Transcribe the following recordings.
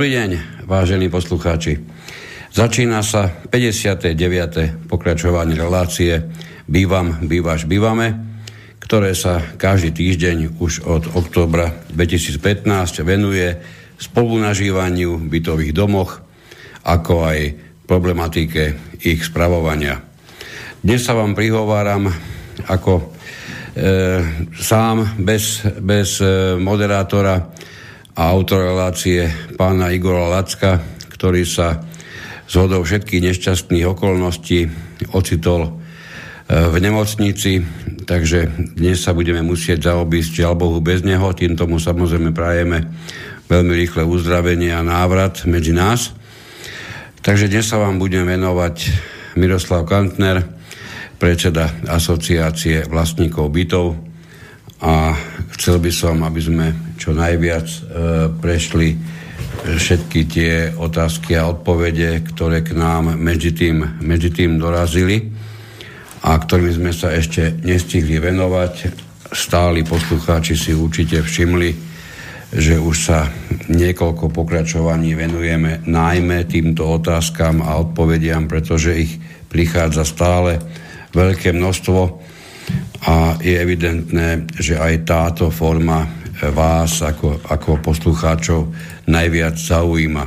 Dobrý deň, vážení poslucháči. Začína sa 59. pokračovanie relácie Bývam, bývaš, bývame, ktoré sa každý týždeň už od októbra 2015 venuje spolunažívaniu v bytových domoch, ako aj problematike ich spravovania. Dnes sa vám prihováram ako e, sám, bez, bez e, moderátora, a autor relácie pána Igora Lacka, ktorý sa z hodou všetkých nešťastných okolností ocitol e, v nemocnici, takže dnes sa budeme musieť zaobísť žiaľ Bohu bez neho, tým tomu samozrejme prajeme veľmi rýchle uzdravenie a návrat medzi nás. Takže dnes sa vám budem venovať Miroslav Kantner, predseda asociácie vlastníkov bytov. A chcel by som, aby sme čo najviac e, prešli všetky tie otázky a odpovede, ktoré k nám medzi tým, medzi tým dorazili a ktorými sme sa ešte nestihli venovať. Stáli poslucháči si určite všimli, že už sa niekoľko pokračovaní venujeme najmä týmto otázkam a odpovediam, pretože ich prichádza stále veľké množstvo a je evidentné, že aj táto forma vás ako, ako poslucháčov najviac zaujíma.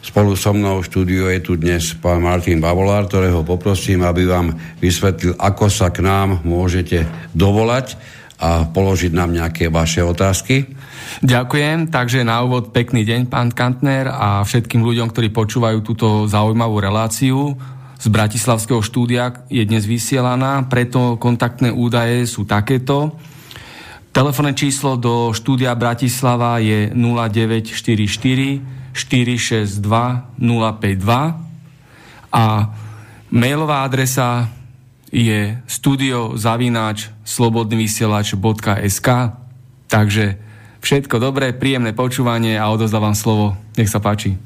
Spolu so mnou v štúdiu je tu dnes pán Martin Bavolár, ktorého poprosím, aby vám vysvetlil, ako sa k nám môžete dovolať a položiť nám nejaké vaše otázky. Ďakujem, takže na úvod pekný deň, pán Kantner a všetkým ľuďom, ktorí počúvajú túto zaujímavú reláciu z Bratislavského štúdia je dnes vysielaná, preto kontaktné údaje sú takéto. Telefónne číslo do štúdia Bratislava je 0944 462 052 a mailová adresa je studiozavináč slobodnyvysielač.sk Takže všetko dobré, príjemné počúvanie a odozdávam slovo. Nech sa páči.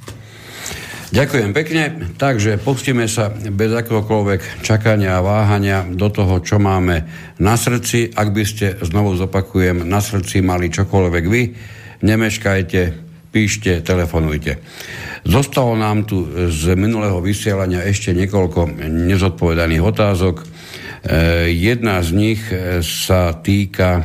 Ďakujem pekne. Takže pustíme sa bez akokoľvek čakania a váhania do toho, čo máme na srdci. Ak by ste, znovu zopakujem, na srdci mali čokoľvek vy, nemeškajte, píšte, telefonujte. Zostalo nám tu z minulého vysielania ešte niekoľko nezodpovedaných otázok. E, jedna z nich sa týka e,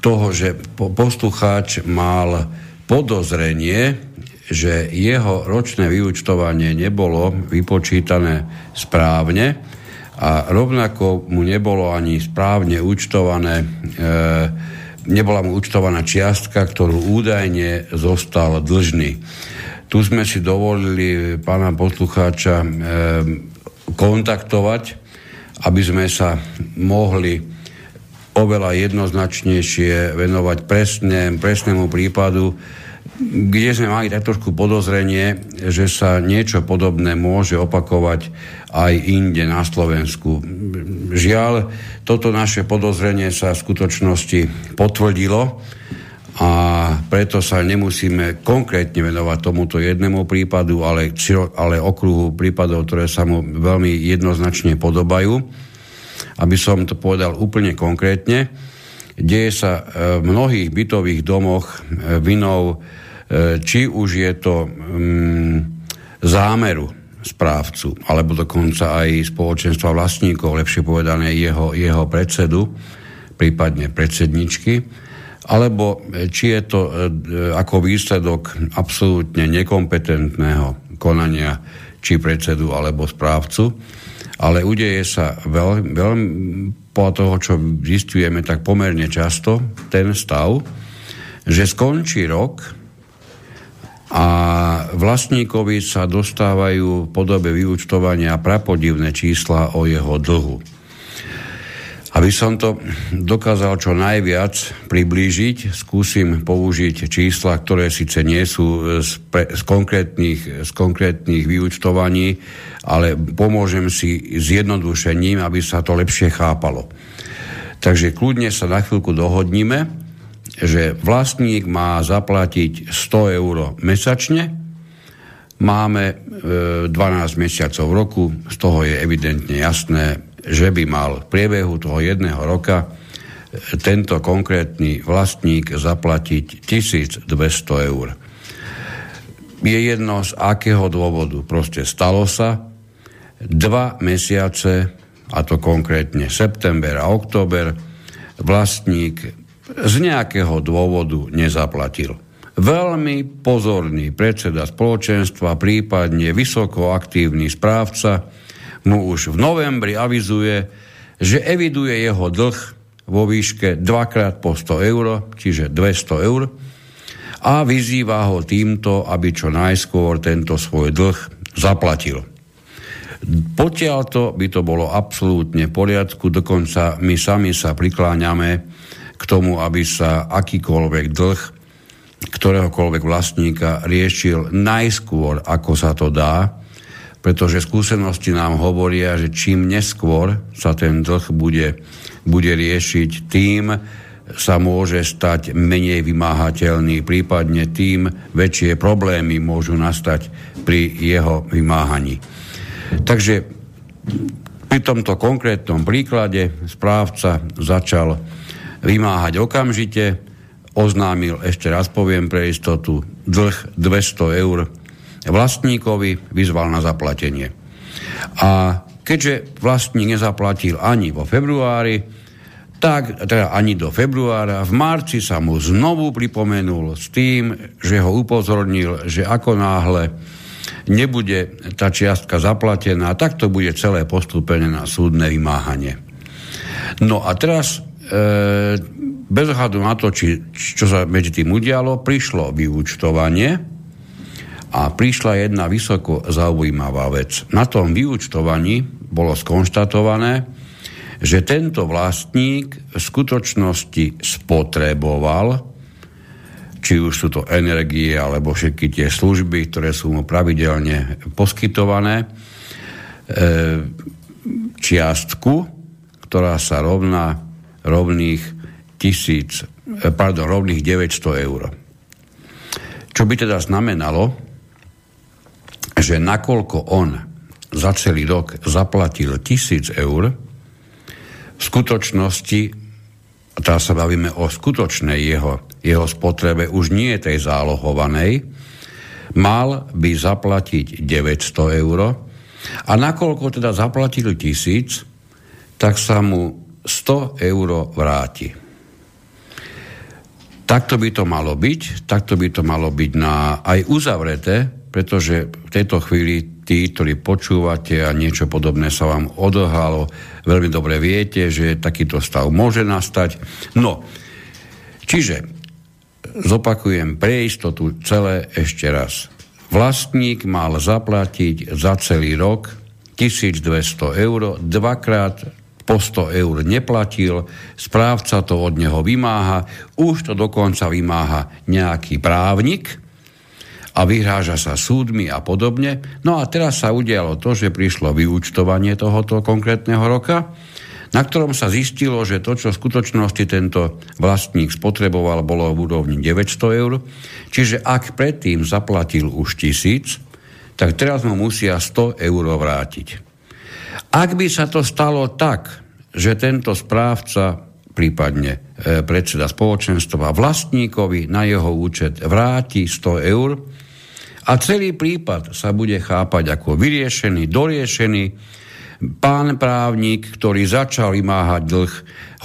toho, že poslucháč mal podozrenie, že jeho ročné vyučtovanie nebolo vypočítané správne a rovnako mu nebolo ani správne účtované, e, nebola mu účtovaná čiastka, ktorú údajne zostal dlžný. Tu sme si dovolili pána poslucháča e, kontaktovať, aby sme sa mohli oveľa jednoznačnejšie venovať presne, presnému prípadu, kde sme mali tak trošku podozrenie, že sa niečo podobné môže opakovať aj inde na Slovensku. Žiaľ, toto naše podozrenie sa v skutočnosti potvrdilo a preto sa nemusíme konkrétne venovať tomuto jednému prípadu, ale, ale okruhu prípadov, ktoré sa mu veľmi jednoznačne podobajú. Aby som to povedal úplne konkrétne, deje sa v mnohých bytových domoch vinou E, či už je to mm, zámeru správcu, alebo dokonca aj spoločenstva vlastníkov, lepšie povedané jeho, jeho predsedu, prípadne predsedničky, alebo či je to e, ako výsledok absolútne nekompetentného konania či predsedu alebo správcu, ale udeje sa veľmi, veľmi po toho, čo zistujeme tak pomerne často, ten stav, že skončí rok a vlastníkovi sa dostávajú v podobe vyučtovania prapodivné čísla o jeho dlhu. Aby som to dokázal čo najviac priblížiť, skúsim použiť čísla, ktoré síce nie sú z, pre, z, konkrétnych, z konkrétnych vyučtovaní, ale pomôžem si zjednodušením, aby sa to lepšie chápalo. Takže kľudne sa na chvíľku dohodníme, že vlastník má zaplatiť 100 eur mesačne, máme e, 12 mesiacov v roku, z toho je evidentne jasné, že by mal v priebehu toho jedného roka e, tento konkrétny vlastník zaplatiť 1200 eur. je jedno z akého dôvodu. Proste stalo sa, dva mesiace, a to konkrétne september a október, vlastník z nejakého dôvodu nezaplatil. Veľmi pozorný predseda spoločenstva, prípadne vysoko aktívny správca, mu už v novembri avizuje, že eviduje jeho dlh vo výške 2 po 100 eur, čiže 200 eur, a vyzýva ho týmto, aby čo najskôr tento svoj dlh zaplatil. Potiaľ to by to bolo absolútne v poriadku, dokonca my sami sa prikláňame k tomu, aby sa akýkoľvek dlh ktoréhokoľvek vlastníka riešil najskôr, ako sa to dá, pretože skúsenosti nám hovoria, že čím neskôr sa ten dlh bude, bude riešiť, tým sa môže stať menej vymáhateľný, prípadne tým väčšie problémy môžu nastať pri jeho vymáhaní. Takže pri tomto konkrétnom príklade správca začal vymáhať okamžite, oznámil, ešte raz poviem pre istotu, dlh 200 eur vlastníkovi, vyzval na zaplatenie. A keďže vlastník nezaplatil ani vo februári, tak teda ani do februára, v marci sa mu znovu pripomenul s tým, že ho upozornil, že ako náhle nebude tá čiastka zaplatená, tak to bude celé postúpené na súdne vymáhanie. No a teraz bez ohľadu na to, či, čo sa medzi tým udialo, prišlo vyúčtovanie a prišla jedna vysoko zaujímavá vec. Na tom vyúčtovaní bolo skonštatované, že tento vlastník v skutočnosti spotreboval, či už sú to energie alebo všetky tie služby, ktoré sú mu pravidelne poskytované, e, čiastku, ktorá sa rovná rovných tisíc, e, pardon, rovných 900 eur. Čo by teda znamenalo, že nakoľko on za celý rok zaplatil tisíc eur, v skutočnosti, teraz sa bavíme o skutočnej jeho, jeho spotrebe, už nie tej zálohovanej, mal by zaplatiť 900 eur a nakoľko teda zaplatil tisíc, tak sa mu 100 eur vráti. Takto by to malo byť, takto by to malo byť na, aj uzavreté, pretože v tejto chvíli tí, ktorí počúvate a niečo podobné sa vám odohalo, veľmi dobre viete, že takýto stav môže nastať. No, čiže zopakujem pre istotu celé ešte raz. Vlastník mal zaplatiť za celý rok 1200 eur, dvakrát po 100 eur neplatil, správca to od neho vymáha, už to dokonca vymáha nejaký právnik, a vyhráža sa súdmi a podobne. No a teraz sa udialo to, že prišlo vyúčtovanie tohoto konkrétneho roka, na ktorom sa zistilo, že to, čo v skutočnosti tento vlastník spotreboval, bolo v úrovni 900 eur. Čiže ak predtým zaplatil už tisíc, tak teraz mu musia 100 eur vrátiť. Ak by sa to stalo tak, že tento správca, prípadne e, predseda spoločenstva vlastníkovi na jeho účet vráti 100 eur, a celý prípad sa bude chápať ako vyriešený, doriešený. Pán právnik, ktorý začal vymáhať dlh,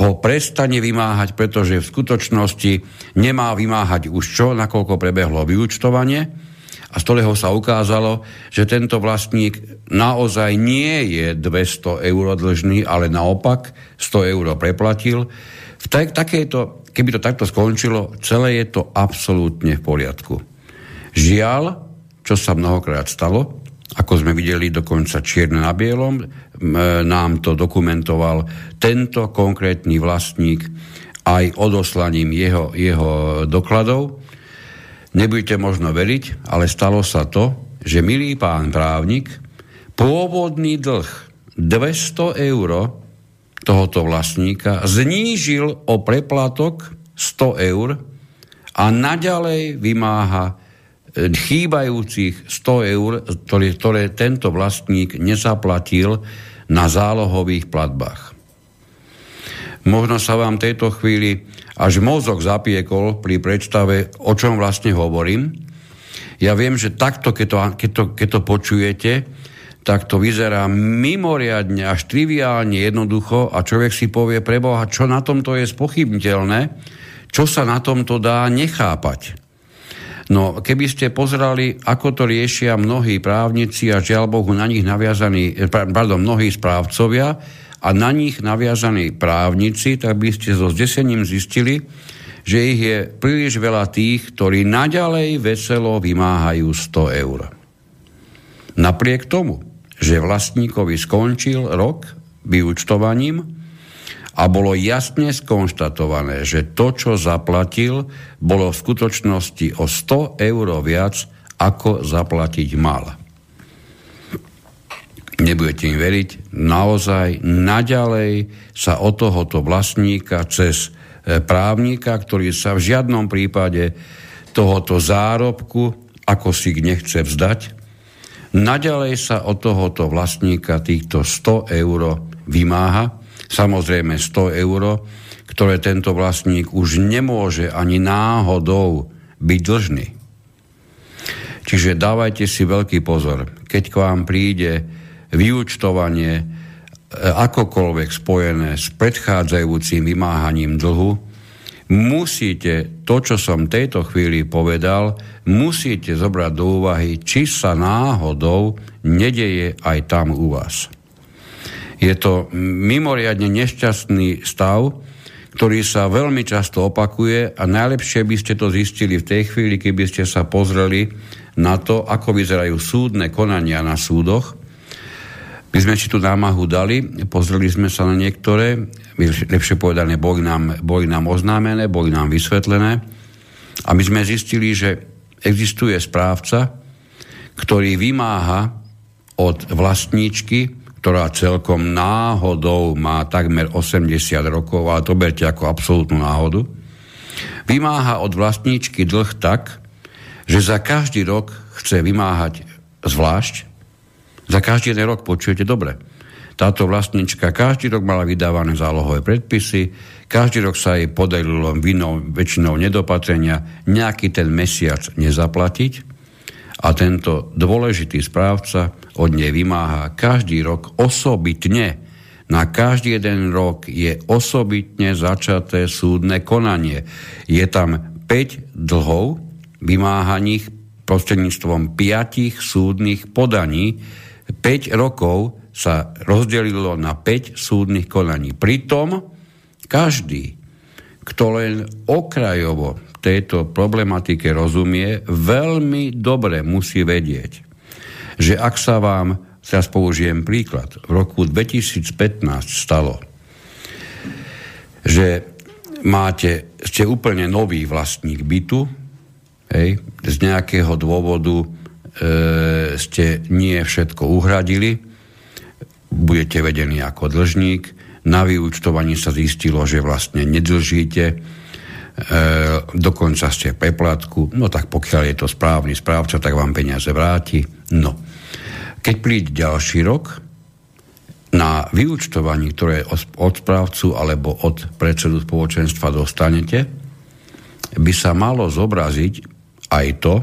ho prestane vymáhať, pretože v skutočnosti nemá vymáhať už čo, nakoľko prebehlo vyučtovanie. A z toho sa ukázalo, že tento vlastník naozaj nie je 200 eur dlžný, ale naopak 100 eur preplatil. V takejto, keby to takto skončilo, celé je to absolútne v poriadku. Žiaľ, čo sa mnohokrát stalo, ako sme videli dokonca čierne na bielom, nám to dokumentoval tento konkrétny vlastník aj odoslaním jeho, jeho dokladov. Nebudete možno veriť, ale stalo sa to, že milý pán právnik pôvodný dlh 200 eur tohoto vlastníka znížil o preplatok 100 eur a naďalej vymáha chýbajúcich 100 eur, ktoré, ktoré tento vlastník nezaplatil na zálohových platbách. Možno sa vám tejto chvíli až mozog zapiekol pri predstave, o čom vlastne hovorím. Ja viem, že takto, keď to, keď to, keď to počujete, tak to vyzerá mimoriadne až triviálne jednoducho a človek si povie preboha, čo na tomto je spochybniteľné, čo sa na tomto dá nechápať. No, keby ste pozerali, ako to riešia mnohí právnici a žiaľ Bohu na nich naviazaní, eh, pardon, mnohí správcovia a na nich naviazaní právnici, tak by ste so zdesením zistili, že ich je príliš veľa tých, ktorí naďalej veselo vymáhajú 100 eur. Napriek tomu, že vlastníkovi skončil rok vyučtovaním a bolo jasne skonštatované, že to, čo zaplatil, bolo v skutočnosti o 100 eur viac, ako zaplatiť mal. Nebudete im veriť, naozaj naďalej sa o tohoto vlastníka cez e, právnika, ktorý sa v žiadnom prípade tohoto zárobku, ako si nechce vzdať, Naďalej sa od tohoto vlastníka týchto 100 eur vymáha, samozrejme 100 eur, ktoré tento vlastník už nemôže ani náhodou byť dlžný. Čiže dávajte si veľký pozor, keď k vám príde vyučtovanie e, akokoľvek spojené s predchádzajúcim vymáhaním dlhu, musíte to, čo som tejto chvíli povedal, musíte zobrať do úvahy, či sa náhodou nedeje aj tam u vás. Je to mimoriadne nešťastný stav, ktorý sa veľmi často opakuje a najlepšie by ste to zistili v tej chvíli, keby ste sa pozreli na to, ako vyzerajú súdne konania na súdoch. My sme si tu námahu dali, pozreli sme sa na niektoré, lepšie povedané, boli nám, boli nám oznámené, boli nám vysvetlené a my sme zistili, že existuje správca, ktorý vymáha od vlastníčky, ktorá celkom náhodou má takmer 80 rokov, ale to berte ako absolútnu náhodu, vymáha od vlastníčky dlh tak, že za každý rok chce vymáhať zvlášť, za každý jeden rok, počujete dobre, táto vlastnička každý rok mala vydávané zálohové predpisy, každý rok sa jej podarilo vinou väčšinou nedopatrenia nejaký ten mesiac nezaplatiť a tento dôležitý správca od nej vymáha každý rok osobitne. Na každý jeden rok je osobitne začaté súdne konanie. Je tam 5 dlhov vymáhaných prostredníctvom 5 súdnych podaní. 5 rokov sa rozdelilo na 5 súdnych konaní. Pritom každý, kto len okrajovo tejto problematike rozumie, veľmi dobre musí vedieť, že ak sa vám, teraz použijem príklad, v roku 2015 stalo, že máte, ste úplne nový vlastník bytu, hej, z nejakého dôvodu ste nie všetko uhradili, budete vedení ako dlžník. Na vyúčtovaní sa zistilo, že vlastne nedlžíte, e, dokonca ste preplatku, no tak pokiaľ je to správny správca, tak vám peniaze vráti. No. Keď príde ďalší rok, na vyúčtovaní, ktoré od správcu alebo od predsedu spoločenstva dostanete, by sa malo zobraziť aj to,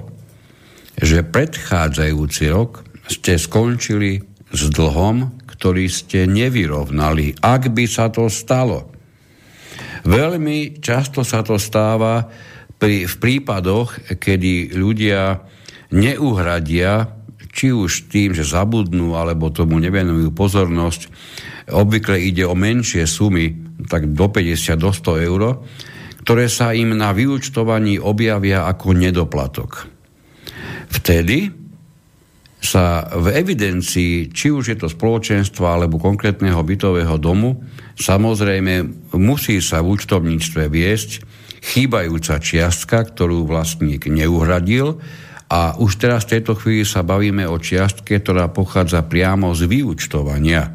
že predchádzajúci rok ste skončili s dlhom, ktorý ste nevyrovnali, ak by sa to stalo. Veľmi často sa to stáva pri, v prípadoch, kedy ľudia neuhradia, či už tým, že zabudnú, alebo tomu nevenujú pozornosť, obvykle ide o menšie sumy, tak do 50, do 100 eur, ktoré sa im na vyučtovaní objavia ako nedoplatok. Vtedy sa v evidencii, či už je to spoločenstva alebo konkrétneho bytového domu, samozrejme musí sa v účtovníctve viesť chýbajúca čiastka, ktorú vlastník neuhradil a už teraz v tejto chvíli sa bavíme o čiastke, ktorá pochádza priamo z vyúčtovania.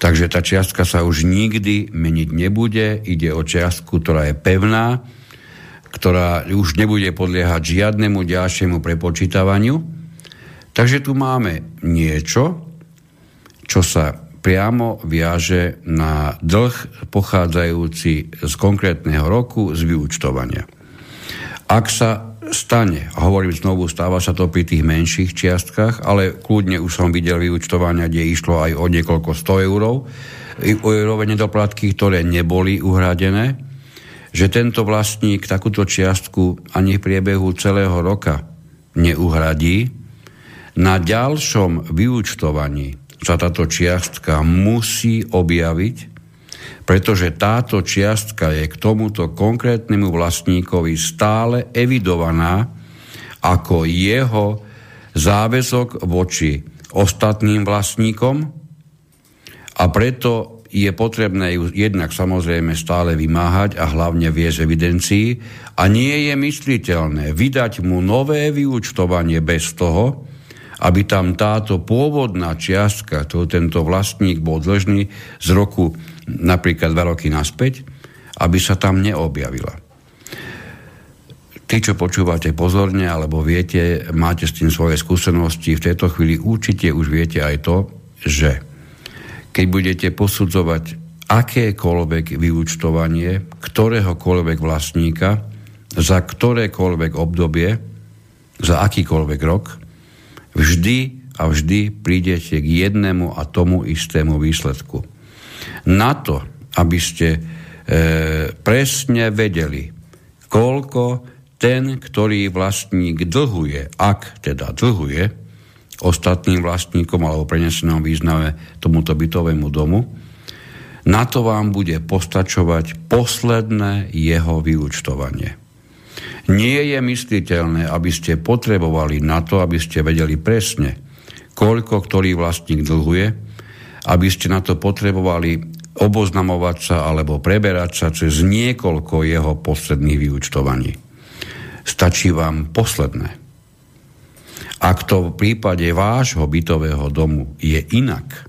Takže tá čiastka sa už nikdy meniť nebude, ide o čiastku, ktorá je pevná, ktorá už nebude podliehať žiadnemu ďalšiemu prepočítavaniu. Takže tu máme niečo, čo sa priamo viaže na dlh pochádzajúci z konkrétneho roku z vyúčtovania. Ak sa stane, hovorím znovu, stáva sa to pri tých menších čiastkách, ale kľudne už som videl vyučtovania, kde išlo aj o niekoľko 100 eurov, eurové nedoplatky, ktoré neboli uhradené, že tento vlastník takúto čiastku ani v priebehu celého roka neuhradí, na ďalšom vyučtovaní sa táto čiastka musí objaviť, pretože táto čiastka je k tomuto konkrétnemu vlastníkovi stále evidovaná ako jeho záväzok voči ostatným vlastníkom a preto je potrebné ju jednak samozrejme stále vymáhať a hlavne viesť evidencii a nie je mysliteľné vydať mu nové vyučtovanie bez toho, aby tam táto pôvodná čiastka, ktorú tento vlastník bol dlžný z roku napríklad dva roky naspäť, aby sa tam neobjavila. Tí, čo počúvate pozorne, alebo viete, máte s tým svoje skúsenosti, v tejto chvíli určite už viete aj to, že keď budete posudzovať akékoľvek vyúčtovanie ktoréhokoľvek vlastníka za ktorékoľvek obdobie, za akýkoľvek rok, vždy a vždy prídete k jednému a tomu istému výsledku. Na to, aby ste e, presne vedeli, koľko ten, ktorý vlastník dlhuje, ak teda dlhuje ostatným vlastníkom alebo prenesenom význame tomuto bytovému domu, na to vám bude postačovať posledné jeho vyučtovanie. Nie je mysliteľné, aby ste potrebovali na to, aby ste vedeli presne, koľko ktorý vlastník dlhuje, aby ste na to potrebovali oboznamovať sa alebo preberať sa cez niekoľko jeho posledných vyučtovaní. Stačí vám posledné. Ak to v prípade vášho bytového domu je inak,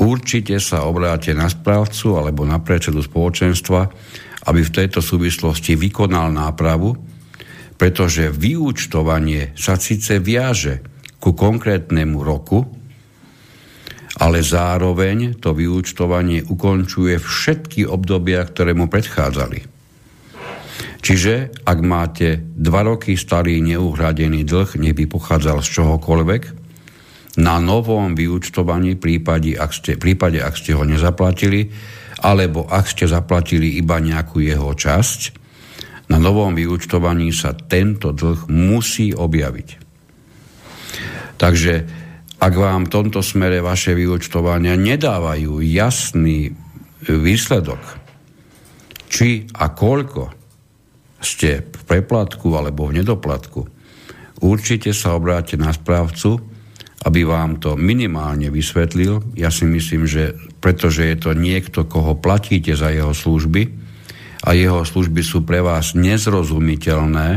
určite sa obráte na správcu alebo na predsedu spoločenstva, aby v tejto súvislosti vykonal nápravu, pretože vyúčtovanie sa síce viaže ku konkrétnemu roku, ale zároveň to vyúčtovanie ukončuje všetky obdobia, ktoré mu predchádzali. Čiže ak máte dva roky starý neuhradený dlh, nech by pochádzal z čohokoľvek, na novom vyúčtovaní, prípade ak ste, prípade, ak ste ho nezaplatili, alebo ak ste zaplatili iba nejakú jeho časť, na novom vyúčtovaní sa tento dlh musí objaviť. Takže ak vám v tomto smere vaše vyúčtovania nedávajú jasný výsledok, či a koľko ste v preplatku alebo v nedoplatku, určite sa obráte na správcu, aby vám to minimálne vysvetlil. Ja si myslím, že pretože je to niekto, koho platíte za jeho služby a jeho služby sú pre vás nezrozumiteľné,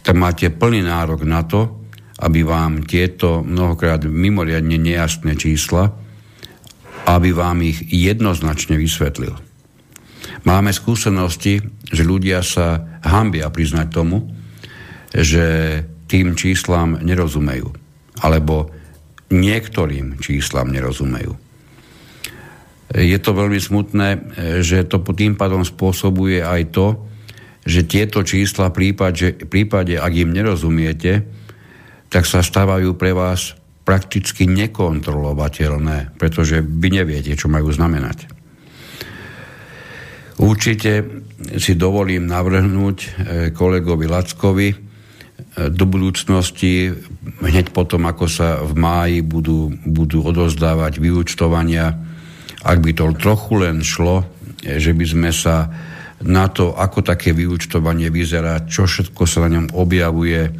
tak máte plný nárok na to, aby vám tieto mnohokrát mimoriadne nejasné čísla, aby vám ich jednoznačne vysvetlil. Máme skúsenosti, že ľudia sa hambia priznať tomu, že tým číslam nerozumejú. Alebo niektorým číslam nerozumejú. Je to veľmi smutné, že to tým pádom spôsobuje aj to, že tieto čísla v prípade, prípade, ak im nerozumiete, tak sa stávajú pre vás prakticky nekontrolovateľné, pretože vy neviete, čo majú znamenať. Určite si dovolím navrhnúť eh, kolegovi Lackovi eh, do budúcnosti, hneď potom, ako sa v máji budú, budú odozdávať vyučtovania ak by to trochu len šlo, že by sme sa na to, ako také vyučtovanie vyzerá, čo všetko sa na ňom objavuje,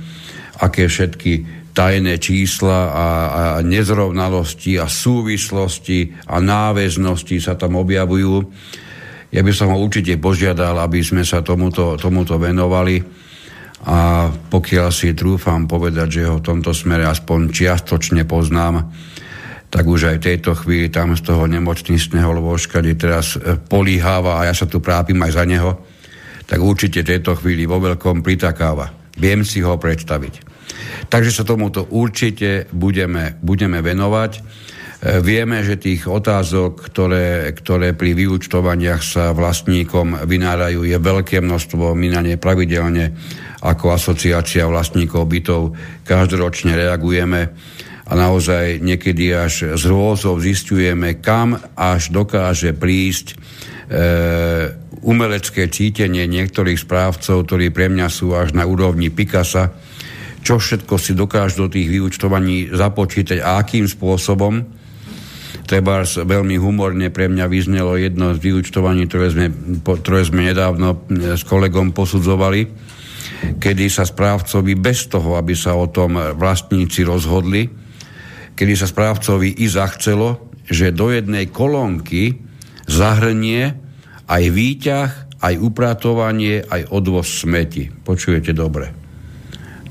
aké všetky tajné čísla a, a nezrovnalosti a súvislosti a náväznosti sa tam objavujú. Ja by som ho určite požiadal, aby sme sa tomuto, tomuto venovali a pokiaľ si trúfam povedať, že ho v tomto smere aspoň čiastočne poznám, tak už aj v tejto chvíli tam z toho nemocničného lôžka, kde teraz e, políháva a ja sa tu prápim aj za neho, tak určite v tejto chvíli vo veľkom pritakáva. Viem si ho predstaviť. Takže sa tomuto určite budeme, budeme venovať. Vieme, že tých otázok, ktoré, ktoré pri vyučtovaniach sa vlastníkom vynárajú, je veľké množstvo. My na ne pravidelne ako asociácia vlastníkov bytov každoročne reagujeme a naozaj niekedy až z rôzov zistujeme, kam až dokáže prísť e, umelecké cítenie niektorých správcov, ktorí pre mňa sú až na úrovni Picasa, čo všetko si dokážu do tých vyučtovaní započítať a akým spôsobom. Treba veľmi humorne pre mňa vyznelo jedno z vyučtovaní, ktoré sme, ktoré sme nedávno e, s kolegom posudzovali, kedy sa správcovi bez toho, aby sa o tom vlastníci rozhodli, kedy sa správcovi i zachcelo, že do jednej kolónky zahrnie aj výťah, aj upratovanie, aj odvoz smeti. Počujete dobre.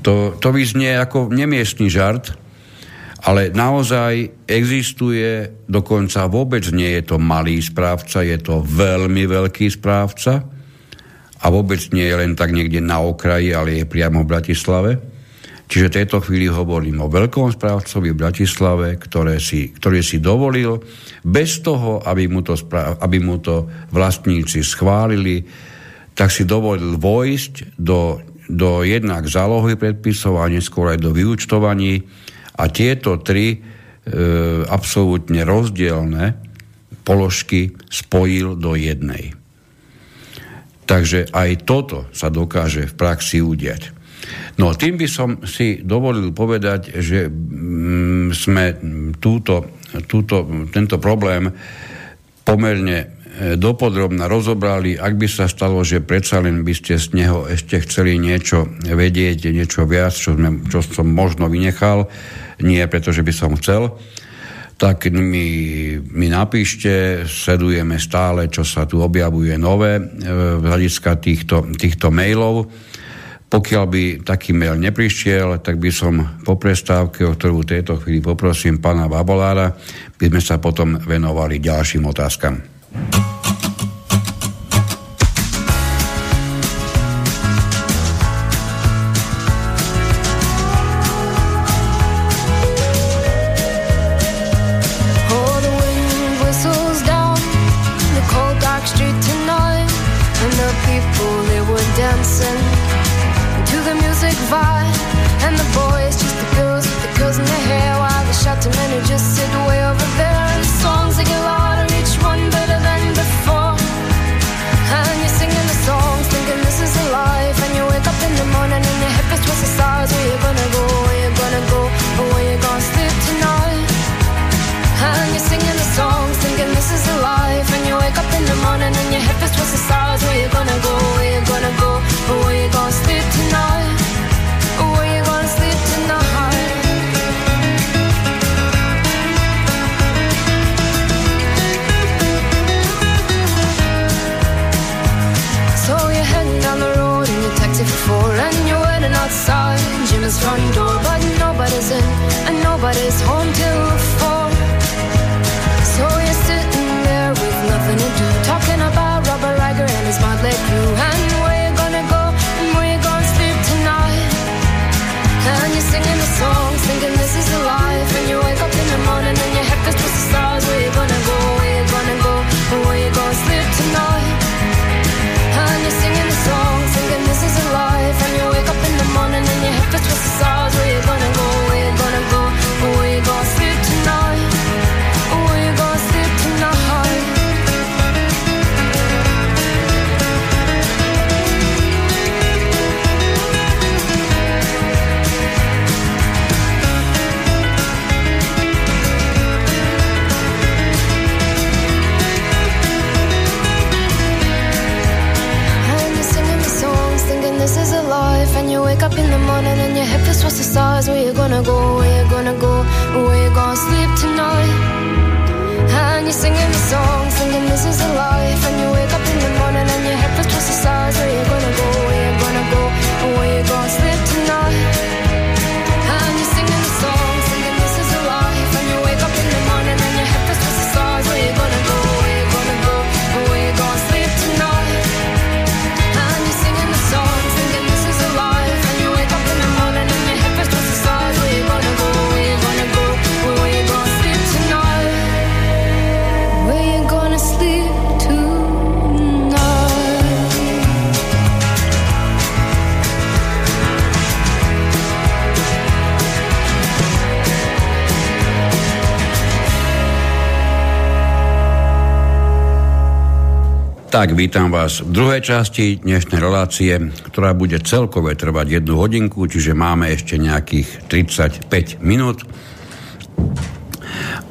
To, to vyznie ako nemiestný žart, ale naozaj existuje, dokonca vôbec nie je to malý správca, je to veľmi veľký správca a vôbec nie je len tak niekde na okraji, ale je priamo v Bratislave. Čiže v tejto chvíli hovorím o veľkom správcovi v Bratislave, ktoré si, ktorý si dovolil bez toho, aby mu, to, aby mu to vlastníci schválili, tak si dovolil vojsť do, do jednak zálohy predpisov a neskôr aj do vyučtovaní a tieto tri e, absolútne rozdielne položky spojil do jednej. Takže aj toto sa dokáže v praxi udiať. No tým by som si dovolil povedať, že mm, sme túto, túto, tento problém pomerne e, dopodrobne rozobrali. Ak by sa stalo, že predsa len by ste z neho ešte chceli niečo vedieť, niečo viac, čo, sme, čo som možno vynechal, nie preto, že by som chcel, tak mi, mi napíšte, sledujeme stále, čo sa tu objavuje nové e, v hľadiska týchto, týchto mailov. Pokiaľ by taký mail neprišiel, tak by som po prestávke, o ktorú v tejto chvíli poprosím pána Babolára, by sme sa potom venovali ďalším otázkam. what is holding trust the stars. Where you gonna go? Where you gonna go? Where you gonna sleep tonight? And you're singing the song, singing this is a life. And you wake up in the morning and you have to trust the stars. Where you gonna go? Tak, vítam vás v druhej časti dnešnej relácie, ktorá bude celkové trvať jednu hodinku, čiže máme ešte nejakých 35 minút.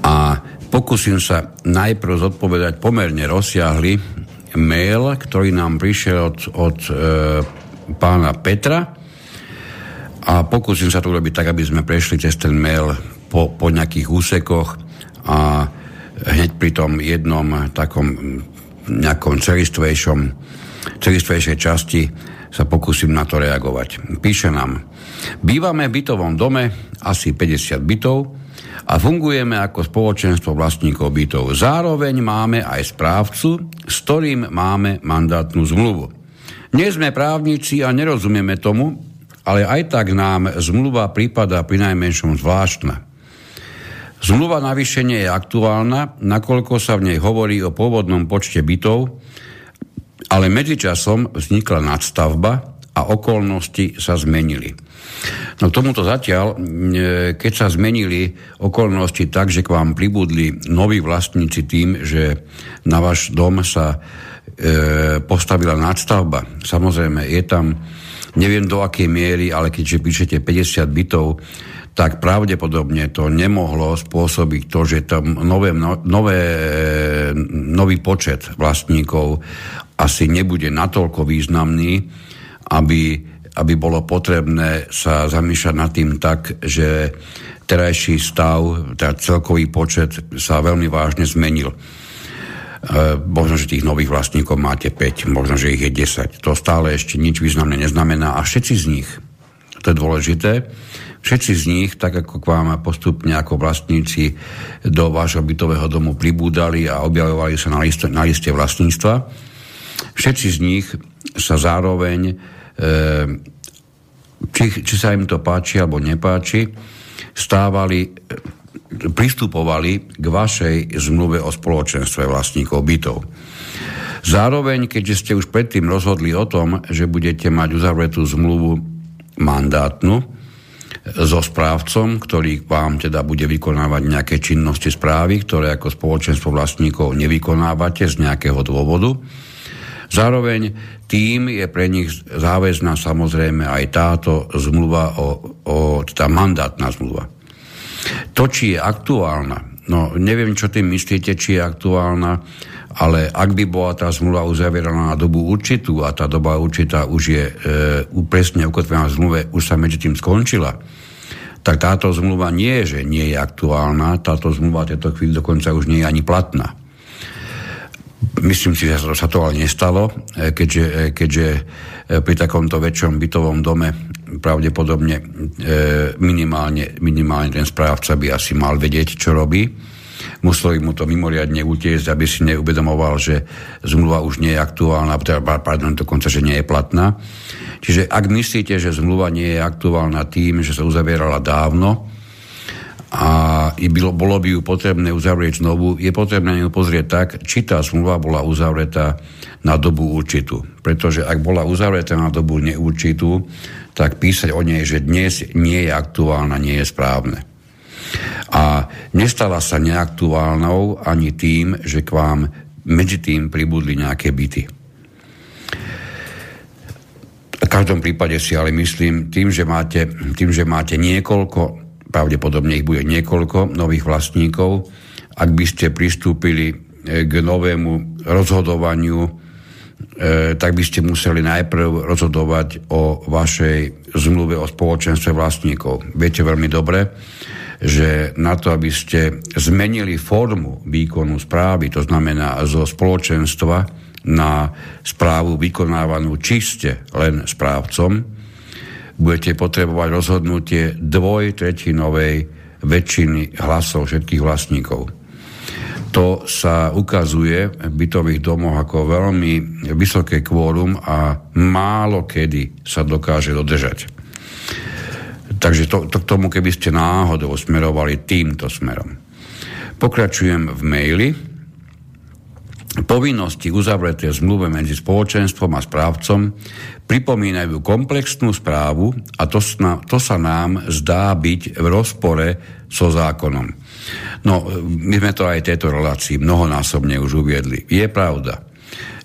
A pokúsim sa najprv zodpovedať pomerne rozsiahly mail, ktorý nám prišiel od, od e, pána Petra a pokúsim sa to urobiť tak, aby sme prešli cez ten mail po, po nejakých úsekoch a hneď pri tom jednom takom nejakom celistvejšom, celistvejšej časti sa pokúsim na to reagovať. Píše nám, bývame v bytovom dome, asi 50 bytov, a fungujeme ako spoločenstvo vlastníkov bytov. Zároveň máme aj správcu, s ktorým máme mandátnu zmluvu. Nie sme právnici a nerozumieme tomu, ale aj tak nám zmluva prípada pri najmenšom zvláštna. Zmluva navyše nie je aktuálna, nakoľko sa v nej hovorí o pôvodnom počte bytov, ale medzičasom vznikla nadstavba a okolnosti sa zmenili. No tomuto zatiaľ, keď sa zmenili okolnosti tak, že k vám pribudli noví vlastníci tým, že na váš dom sa e, postavila nadstavba. Samozrejme, je tam, neviem do akej miery, ale keďže píšete 50 bytov, tak pravdepodobne to nemohlo spôsobiť to, že tam nové, no, nové, nový počet vlastníkov asi nebude natoľko významný, aby, aby bolo potrebné sa zamýšľať nad tým tak, že terajší stav, teda celkový počet sa veľmi vážne zmenil. E, možno, že tých nových vlastníkov máte 5, možno, že ich je 10. To stále ešte nič významné neznamená a všetci z nich, to je dôležité, Všetci z nich, tak ako k vám postupne ako vlastníci do vášho bytového domu pribúdali a objavovali sa na liste, na liste vlastníctva, všetci z nich sa zároveň, e, či, či sa im to páči alebo nepáči, stávali, pristupovali k vašej zmluve o spoločenstve vlastníkov bytov. Zároveň, keďže ste už predtým rozhodli o tom, že budete mať uzavretú zmluvu mandátnu, so správcom, ktorý vám teda bude vykonávať nejaké činnosti správy, ktoré ako spoločenstvo vlastníkov nevykonávate z nejakého dôvodu. Zároveň tým je pre nich záväzná samozrejme aj táto zmluva, o, o, tá mandátna zmluva. To, či je aktuálna, no neviem, čo tým myslíte, či je aktuálna, ale ak by bola tá zmluva uzavieraná na dobu určitú a tá doba určitá už je e, presne ukotvená v zmluve, už sa medzi tým skončila, tak táto zmluva nie je, že nie je aktuálna, táto zmluva v tejto chvíli dokonca už nie je ani platná. Myslím si, že sa to ale nestalo, e, keďže, e, keďže e, pri takomto väčšom bytovom dome pravdepodobne minimálne, minimálne ten správca by asi mal vedieť, čo robí museli mu to mimoriadne utiecť, aby si neuvedomoval, že zmluva už nie je aktuálna, teda, pardon, dokonca, že nie je platná. Čiže ak myslíte, že zmluva nie je aktuálna tým, že sa uzavierala dávno a bylo, bolo by ju potrebné uzavrieť znovu, je potrebné ju pozrieť tak, či tá zmluva bola uzavretá na dobu určitú. Pretože ak bola uzavretá na dobu neurčitú, tak písať o nej, že dnes nie je aktuálna, nie je správne. A nestala sa neaktuálnou ani tým, že k vám medzi tým pribudli nejaké byty. V každom prípade si ale myslím, tým, že máte, tým, že máte niekoľko, pravdepodobne ich bude niekoľko nových vlastníkov, ak by ste pristúpili eh, k novému rozhodovaniu, e, tak by ste museli najprv rozhodovať o vašej zmluve o spoločenstve vlastníkov. Viete veľmi dobre, že na to, aby ste zmenili formu výkonu správy, to znamená zo spoločenstva na správu vykonávanú čiste len správcom, budete potrebovať rozhodnutie dvojtretinovej väčšiny hlasov všetkých vlastníkov. To sa ukazuje v bytových domoch ako veľmi vysoké kvórum a málo kedy sa dokáže dodržať. Takže to, to k tomu, keby ste náhodou smerovali týmto smerom. Pokračujem v maili. Povinnosti uzavreté zmluve medzi spoločenstvom a správcom pripomínajú komplexnú správu a to, to sa nám zdá byť v rozpore so zákonom. No, my sme to aj tejto relácii mnohonásobne už uviedli. Je pravda,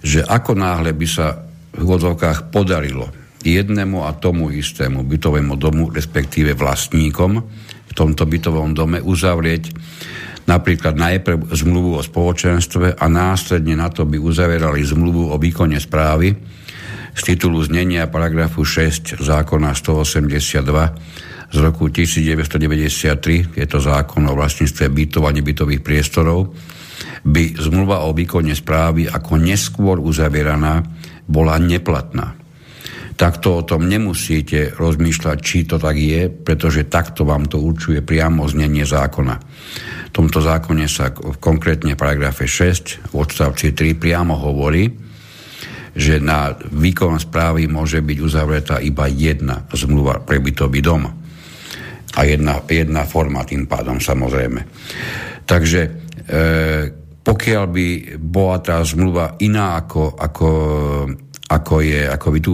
že ako náhle by sa v vodzovkách podarilo jednému a tomu istému bytovému domu, respektíve vlastníkom v tomto bytovom dome uzavrieť napríklad najprv zmluvu o spoločenstve a následne na to by uzavierali zmluvu o výkone správy z titulu znenia paragrafu 6 zákona 182 z roku 1993, je to zákon o vlastníctve bytov a nebytových priestorov, by zmluva o výkone správy ako neskôr uzavieraná bola neplatná. Takto o tom nemusíte rozmýšľať, či to tak je, pretože takto vám to určuje priamo znenie zákona. V tomto zákone sa konkrétne v paragrafe 6 v odstavci 3 priamo hovorí, že na výkon správy môže byť uzavretá iba jedna zmluva pre bytový dom a jedna, jedna forma tým pádom samozrejme. Takže e, pokiaľ by bola tá zmluva iná ako, ako, ako, je, ako vy tu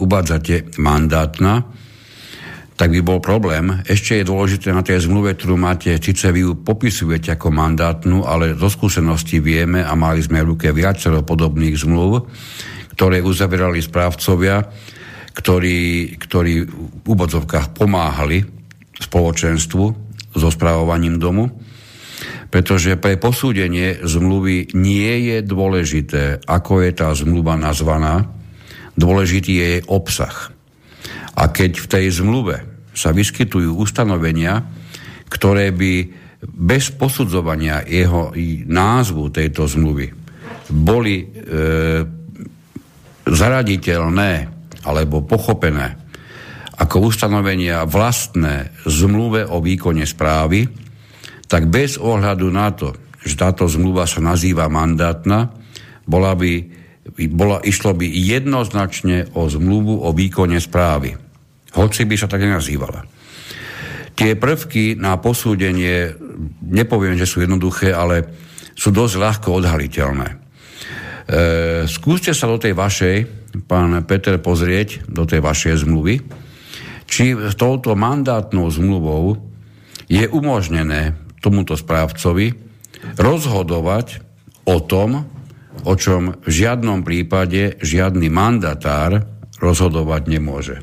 uvádzate mandátna, tak by bol problém. Ešte je dôležité na tej zmluve, ktorú máte, síce vy ju popisujete ako mandátnu, ale zo skúsenosti vieme a mali sme v ruke viacero podobných zmluv, ktoré uzavierali správcovia, ktorí, ktorí v úvodzovkách pomáhali spoločenstvu so správovaním domu, pretože pre posúdenie zmluvy nie je dôležité, ako je tá zmluva nazvaná, dôležitý je jej obsah. A keď v tej zmluve sa vyskytujú ustanovenia, ktoré by bez posudzovania jeho názvu tejto zmluvy boli e, zaraditeľné alebo pochopené ako ustanovenia vlastné zmluve o výkone správy, tak bez ohľadu na to, že táto zmluva sa nazýva mandátna, bola by, bola, išlo by jednoznačne o zmluvu o výkone správy. Hoci by sa tak nenazývala. Tie prvky na posúdenie, nepoviem, že sú jednoduché, ale sú dosť ľahko odhaliteľné. E, skúste sa do tej vašej, pán Peter, pozrieť, do tej vašej zmluvy, či touto mandátnou zmluvou je umožnené tomuto správcovi rozhodovať o tom, o čom v žiadnom prípade žiadny mandatár rozhodovať nemôže.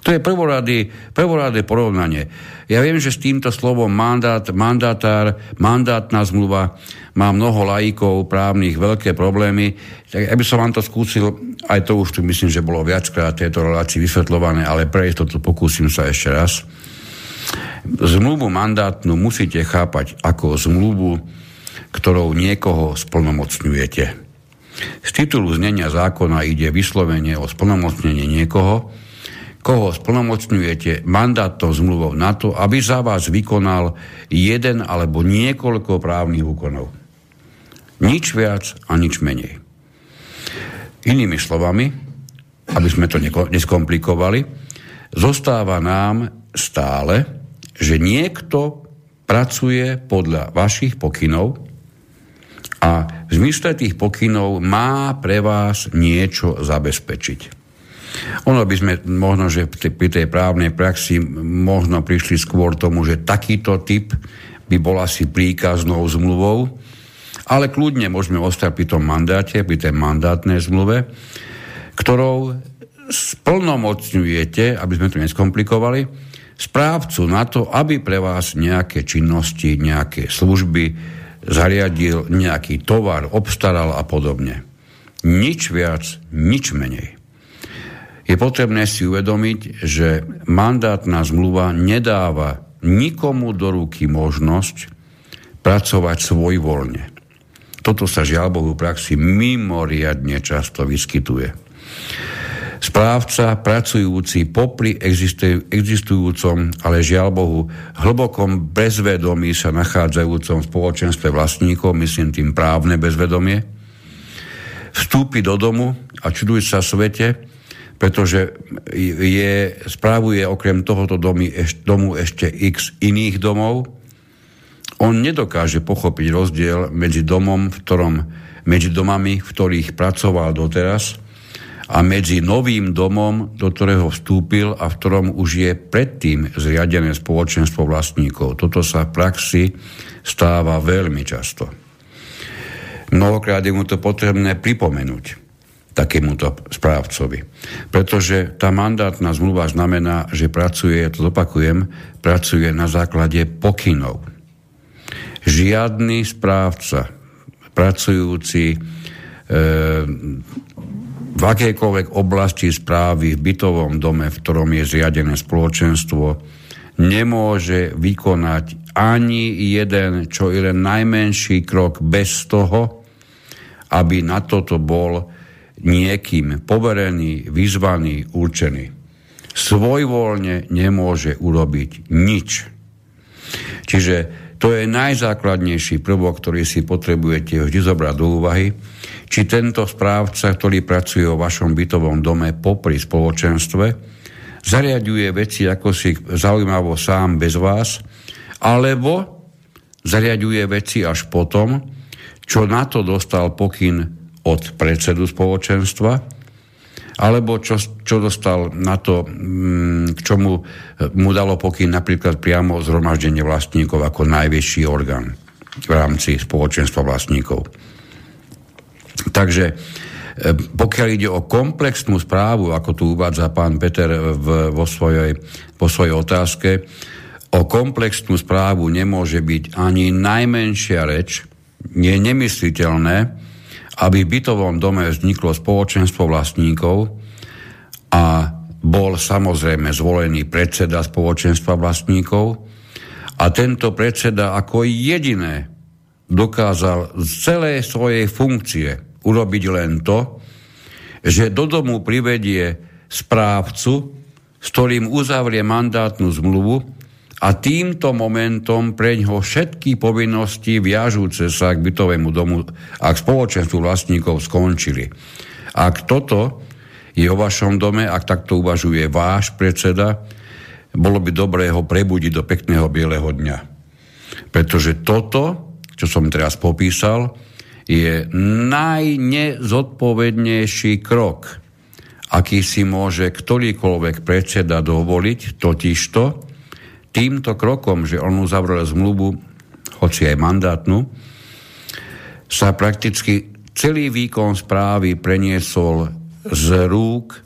To je prvoradé, prvoradé porovnanie. Ja viem, že s týmto slovom mandát, mandátár, mandátna zmluva má mnoho laikov právnych veľké problémy. Tak by som vám to skúsil, aj to už tu myslím, že bolo viackrát tejto relácii vysvetľované, ale pre istotu pokúsim sa ešte raz. Zmluvu mandátnu musíte chápať ako zmluvu, ktorou niekoho splnomocňujete. Z titulu znenia zákona ide vyslovene o splnomocnenie niekoho, koho splnomocňujete mandátnou zmluvou na to, aby za vás vykonal jeden alebo niekoľko právnych úkonov. Nič viac a nič menej. Inými slovami, aby sme to neskomplikovali, zostáva nám stále, že niekto pracuje podľa vašich pokynov a v zmysle tých pokynov má pre vás niečo zabezpečiť. Ono by sme možno, že pri tej právnej praxi možno prišli skôr tomu, že takýto typ by bol asi príkaznou zmluvou, ale kľudne môžeme ostať pri tom mandáte, pri tej mandátnej zmluve, ktorou splnomocňujete, aby sme to neskomplikovali, správcu na to, aby pre vás nejaké činnosti, nejaké služby zariadil, nejaký tovar obstaral a podobne. Nič viac, nič menej je potrebné si uvedomiť, že mandátna zmluva nedáva nikomu do ruky možnosť pracovať svojvoľne. Toto sa žiaľ Bohu praxi mimoriadne často vyskytuje. Správca, pracujúci popri existujúcom, ale žiaľ Bohu, hlbokom bezvedomí sa nachádzajúcom v spoločenstve vlastníkov, myslím tým právne bezvedomie, vstúpi do domu a čuduje sa svete, pretože je, správuje okrem tohoto domy, domu ešte x iných domov. On nedokáže pochopiť rozdiel medzi domom, v ktorom, medzi domami, v ktorých pracoval doteraz a medzi novým domom, do ktorého vstúpil a v ktorom už je predtým zriadené spoločenstvo vlastníkov. Toto sa v praxi stáva veľmi často. Mnohokrát je mu to potrebné pripomenúť takémuto správcovi. Pretože tá mandátna zmluva znamená, že pracuje, to zopakujem, pracuje na základe pokynov. Žiadny správca, pracujúci e, v akejkoľvek oblasti správy v bytovom dome, v ktorom je zriadené spoločenstvo, nemôže vykonať ani jeden, čo je len najmenší krok bez toho, aby na toto bol niekým poverený, vyzvaný, určený. Svojvoľne nemôže urobiť nič. Čiže to je najzákladnejší prvok, ktorý si potrebujete vždy zobrať do úvahy, či tento správca, ktorý pracuje o vašom bytovom dome popri spoločenstve, zariaduje veci ako si zaujímavo sám bez vás, alebo zariaduje veci až potom, čo na to dostal pokyn od predsedu spoločenstva, alebo čo, čo dostal na to, mm, k čomu mu dalo pokyn napríklad priamo zhromaždenie vlastníkov ako najvyšší orgán v rámci spoločenstva vlastníkov. Takže e, pokiaľ ide o komplexnú správu, ako tu uvádza pán Peter v, vo, svojej, vo svojej otázke, o komplexnú správu nemôže byť ani najmenšia reč, je nemysliteľné, aby v bytovom dome vzniklo spoločenstvo vlastníkov a bol samozrejme zvolený predseda spoločenstva vlastníkov. A tento predseda ako jediné dokázal z celej svojej funkcie urobiť len to, že do domu privedie správcu, s ktorým uzavrie mandátnu zmluvu a týmto momentom preňho všetky povinnosti viažúce sa k bytovému domu a k spoločenstvu vlastníkov skončili. Ak toto je o vašom dome, ak takto uvažuje váš predseda, bolo by dobré ho prebudiť do pekného bieleho dňa. Pretože toto, čo som teraz popísal, je najnezodpovednejší krok, aký si môže ktorýkoľvek predseda dovoliť, totižto, týmto krokom, že on uzavrel zmluvu, hoci aj mandátnu, sa prakticky celý výkon správy preniesol z rúk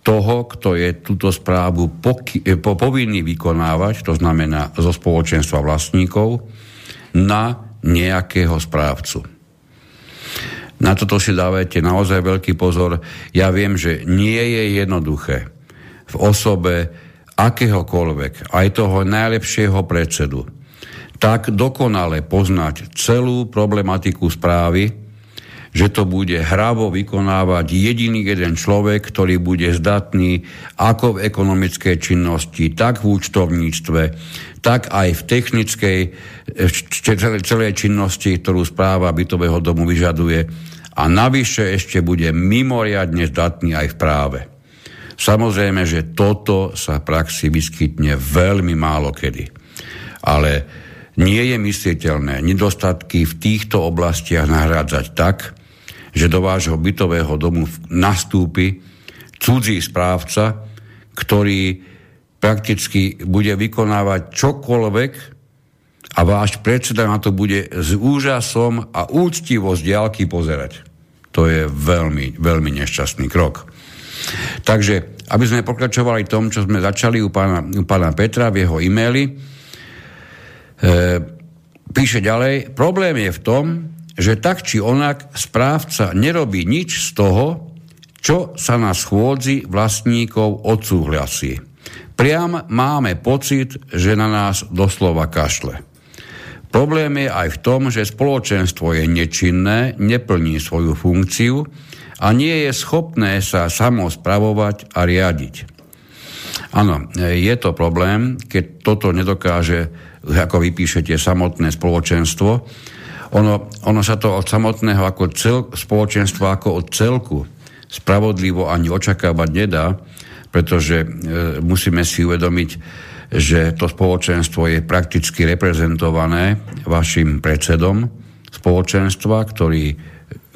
toho, kto je túto správu poky- eh, po, povinný vykonávať, to znamená zo spoločenstva vlastníkov, na nejakého správcu. Na toto si dávajte naozaj veľký pozor. Ja viem, že nie je jednoduché v osobe akéhokoľvek, aj toho najlepšieho predsedu, tak dokonale poznať celú problematiku správy, že to bude hravo vykonávať jediný jeden človek, ktorý bude zdatný ako v ekonomickej činnosti, tak v účtovníctve, tak aj v technickej celej činnosti, ktorú správa bytového domu vyžaduje. A navyše ešte bude mimoriadne zdatný aj v práve. Samozrejme, že toto sa v praxi vyskytne veľmi málo kedy. Ale nie je mysliteľné nedostatky v týchto oblastiach nahrádzať tak, že do vášho bytového domu nastúpi cudzí správca, ktorý prakticky bude vykonávať čokoľvek a váš predseda na to bude s úžasom a úctivo z diálky pozerať. To je veľmi, veľmi nešťastný krok. Takže, aby sme pokračovali tom, čo sme začali u pána, u pána Petra v jeho e-maili, e, píše ďalej, problém je v tom, že tak či onak správca nerobí nič z toho, čo sa na schôdzi vlastníkov odsúhlasí. Priam máme pocit, že na nás doslova kašle. Problém je aj v tom, že spoločenstvo je nečinné, neplní svoju funkciu a nie je schopné sa samo spravovať a riadiť. Áno, je to problém, keď toto nedokáže, ako vypíšete, samotné spoločenstvo. Ono, ono sa to od samotného ako cel, spoločenstva ako od celku spravodlivo ani očakávať nedá, pretože e, musíme si uvedomiť, že to spoločenstvo je prakticky reprezentované vašim predsedom spoločenstva, ktorý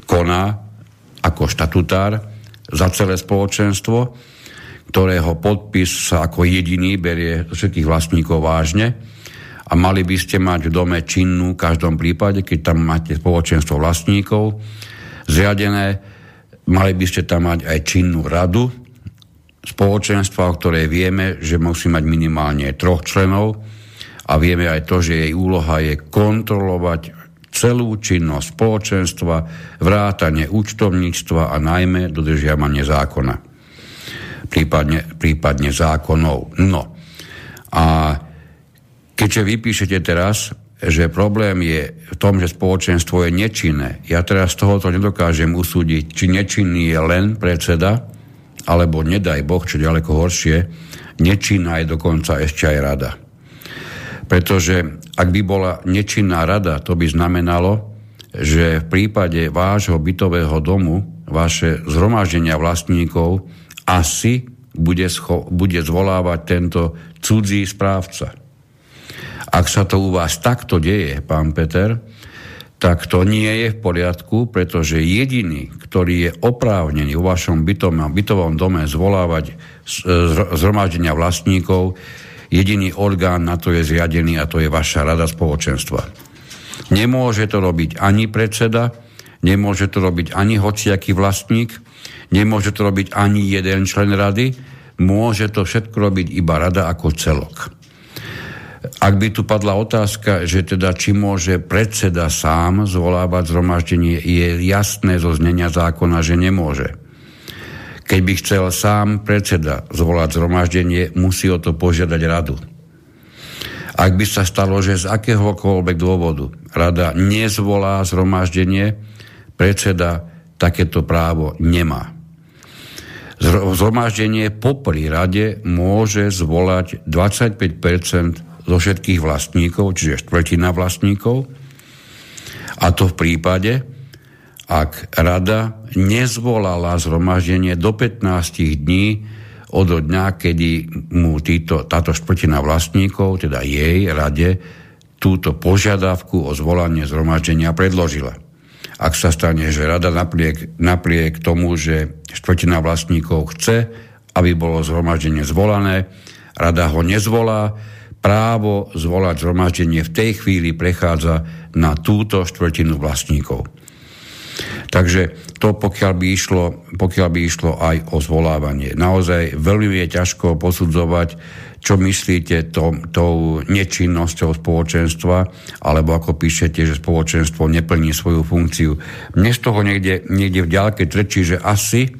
koná ako štatutár za celé spoločenstvo, ktorého podpis sa ako jediný berie všetkých vlastníkov vážne a mali by ste mať v dome činnú v každom prípade, keď tam máte spoločenstvo vlastníkov zriadené, mali by ste tam mať aj činnú radu spoločenstva, o ktorej vieme, že musí mať minimálne troch členov a vieme aj to, že jej úloha je kontrolovať celú činnosť spoločenstva, vrátanie účtovníctva a najmä dodržiavanie zákona. Prípadne, prípadne zákonov. No. A keďže vypíšete teraz, že problém je v tom, že spoločenstvo je nečinné, ja teraz z tohoto nedokážem usúdiť, či nečinný je len predseda, alebo nedaj Boh, čo ďaleko horšie, nečinná je dokonca ešte aj rada. Pretože ak by bola nečinná rada, to by znamenalo, že v prípade vášho bytového domu, vaše zhromaždenia vlastníkov asi bude, scho- bude zvolávať tento cudzí správca. Ak sa to u vás takto deje, pán Peter, tak to nie je v poriadku, pretože jediný, ktorý je oprávnený vo vašom bytom, bytovom dome zvolávať zhromaždenia vlastníkov, jediný orgán na to je zriadený a to je vaša rada spoločenstva. Nemôže to robiť ani predseda, nemôže to robiť ani hociaký vlastník, nemôže to robiť ani jeden člen rady, môže to všetko robiť iba rada ako celok. Ak by tu padla otázka, že teda či môže predseda sám zvolávať zhromaždenie, je jasné zo znenia zákona, že nemôže. Keď by chcel sám predseda zvolať zhromaždenie, musí o to požiadať radu. Ak by sa stalo, že z akéhokoľvek dôvodu rada nezvolá zhromaždenie, predseda takéto právo nemá. Zhromaždenie popri rade môže zvolať 25 zo všetkých vlastníkov, čiže štvrtina vlastníkov. A to v prípade, ak rada nezvolala zhromaždenie do 15 dní od dňa, kedy mu títo, táto štvrtina vlastníkov, teda jej rade, túto požiadavku o zvolanie zhromaždenia predložila. Ak sa stane, že rada napriek, napriek tomu, že štvrtina vlastníkov chce, aby bolo zhromaždenie zvolané, rada ho nezvolá, právo zvolať zhromaždenie v tej chvíli prechádza na túto štvrtinu vlastníkov. Takže to pokiaľ by, išlo, pokiaľ by išlo aj o zvolávanie. Naozaj veľmi je ťažko posudzovať, čo myslíte to, tou nečinnosťou spoločenstva, alebo ako píšete, že spoločenstvo neplní svoju funkciu. Mne z toho niekde, niekde v ďalke trčí, že asi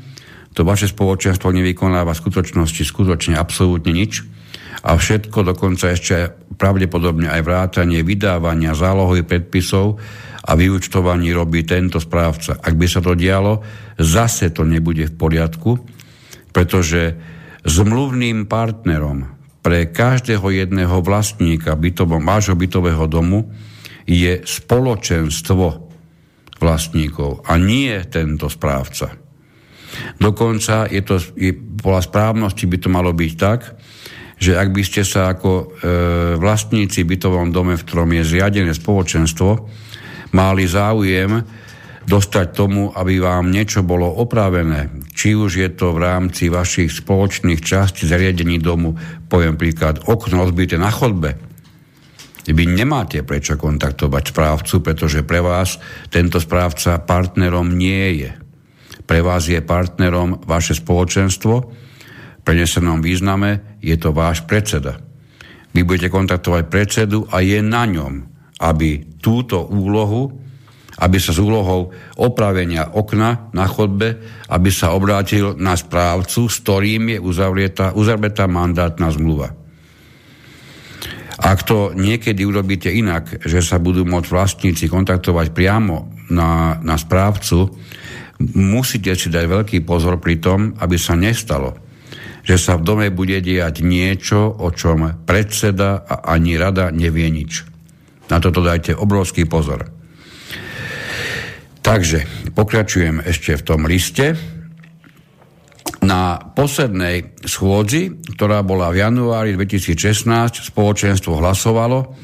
to vaše spoločenstvo nevykonáva v skutočnosti skutočne absolútne nič, a všetko dokonca ešte pravdepodobne aj vrátanie vydávania zálohových predpisov a vyučtovaní robí tento správca. Ak by sa to dialo, zase to nebude v poriadku, pretože zmluvným partnerom pre každého jedného vlastníka bytovom, vášho bytového domu je spoločenstvo vlastníkov a nie tento správca. Dokonca je to, podľa správnosti by to malo byť tak, že ak by ste sa ako e, vlastníci bytovom dome, v ktorom je zriadené spoločenstvo, mali záujem dostať tomu, aby vám niečo bolo opravené, či už je to v rámci vašich spoločných častí zariadení domu, poviem príklad, okno odbité na chodbe, vy nemáte prečo kontaktovať správcu, pretože pre vás tento správca partnerom nie je. Pre vás je partnerom vaše spoločenstvo, prenesenom význame je to váš predseda. Vy budete kontaktovať predsedu a je na ňom, aby túto úlohu, aby sa s úlohou opravenia okna na chodbe, aby sa obrátil na správcu, s ktorým je uzavretá, uzavretá mandátna zmluva. Ak to niekedy urobíte inak, že sa budú môcť vlastníci kontaktovať priamo na, na správcu, musíte si dať veľký pozor pri tom, aby sa nestalo, že sa v dome bude diať niečo, o čom predseda a ani rada nevie nič. Na toto dajte obrovský pozor. Takže pokračujem ešte v tom liste. Na poslednej schôdzi, ktorá bola v januári 2016, spoločenstvo hlasovalo,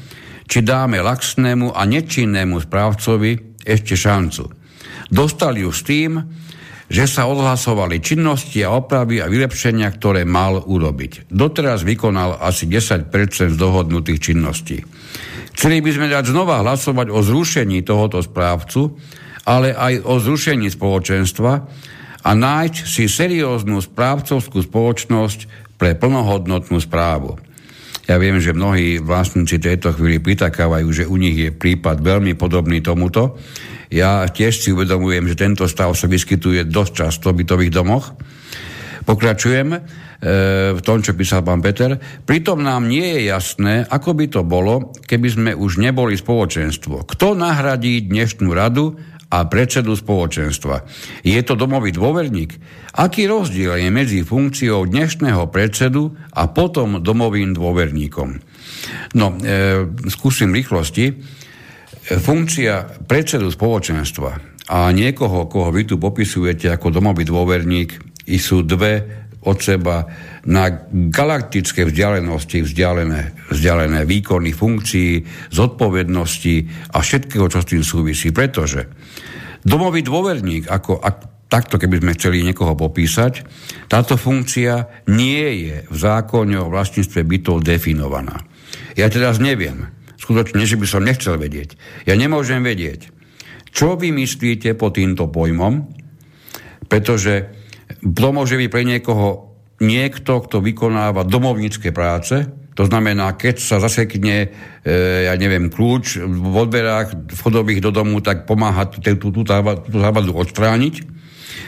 či dáme laxnému a nečinnému správcovi ešte šancu. Dostali ju s tým, že sa odhlasovali činnosti a opravy a vylepšenia, ktoré mal urobiť. Doteraz vykonal asi 10% z dohodnutých činností. Chceli by sme dať znova hlasovať o zrušení tohoto správcu, ale aj o zrušení spoločenstva a nájsť si serióznu správcovskú spoločnosť pre plnohodnotnú správu. Ja viem, že mnohí vlastníci tejto chvíli pritakávajú, že u nich je prípad veľmi podobný tomuto. Ja tiež si uvedomujem, že tento stav sa vyskytuje dosť často v bytových domoch. Pokračujem e, v tom, čo písal pán Peter. Pritom nám nie je jasné, ako by to bolo, keby sme už neboli spoločenstvo. Kto nahradí dnešnú radu a predsedu spoločenstva. Je to domový dôverník? Aký rozdiel je medzi funkciou dnešného predsedu a potom domovým dôverníkom? No, e, skúsim rýchlosti. Funkcia predsedu spoločenstva a niekoho, koho vy tu popisujete ako domový dôverník, i sú dve od seba na galaktické vzdialenosti vzdialené, vzdialené výkony funkcií, zodpovednosti a všetkého, čo s tým súvisí. Pretože Domový dôverník, ako, ak, takto keby sme chceli niekoho popísať, táto funkcia nie je v zákone o vlastníctve bytov definovaná. Ja teraz neviem, skutočne, že by som nechcel vedieť. Ja nemôžem vedieť, čo vy myslíte po týmto pojmom, pretože to môže byť pre niekoho niekto, kto vykonáva domovnícke práce, to znamená, keď sa zasekne, e, ja neviem, kľúč v odberách vchodových do domu, tak pomáha tú, tú, závadu odstrániť.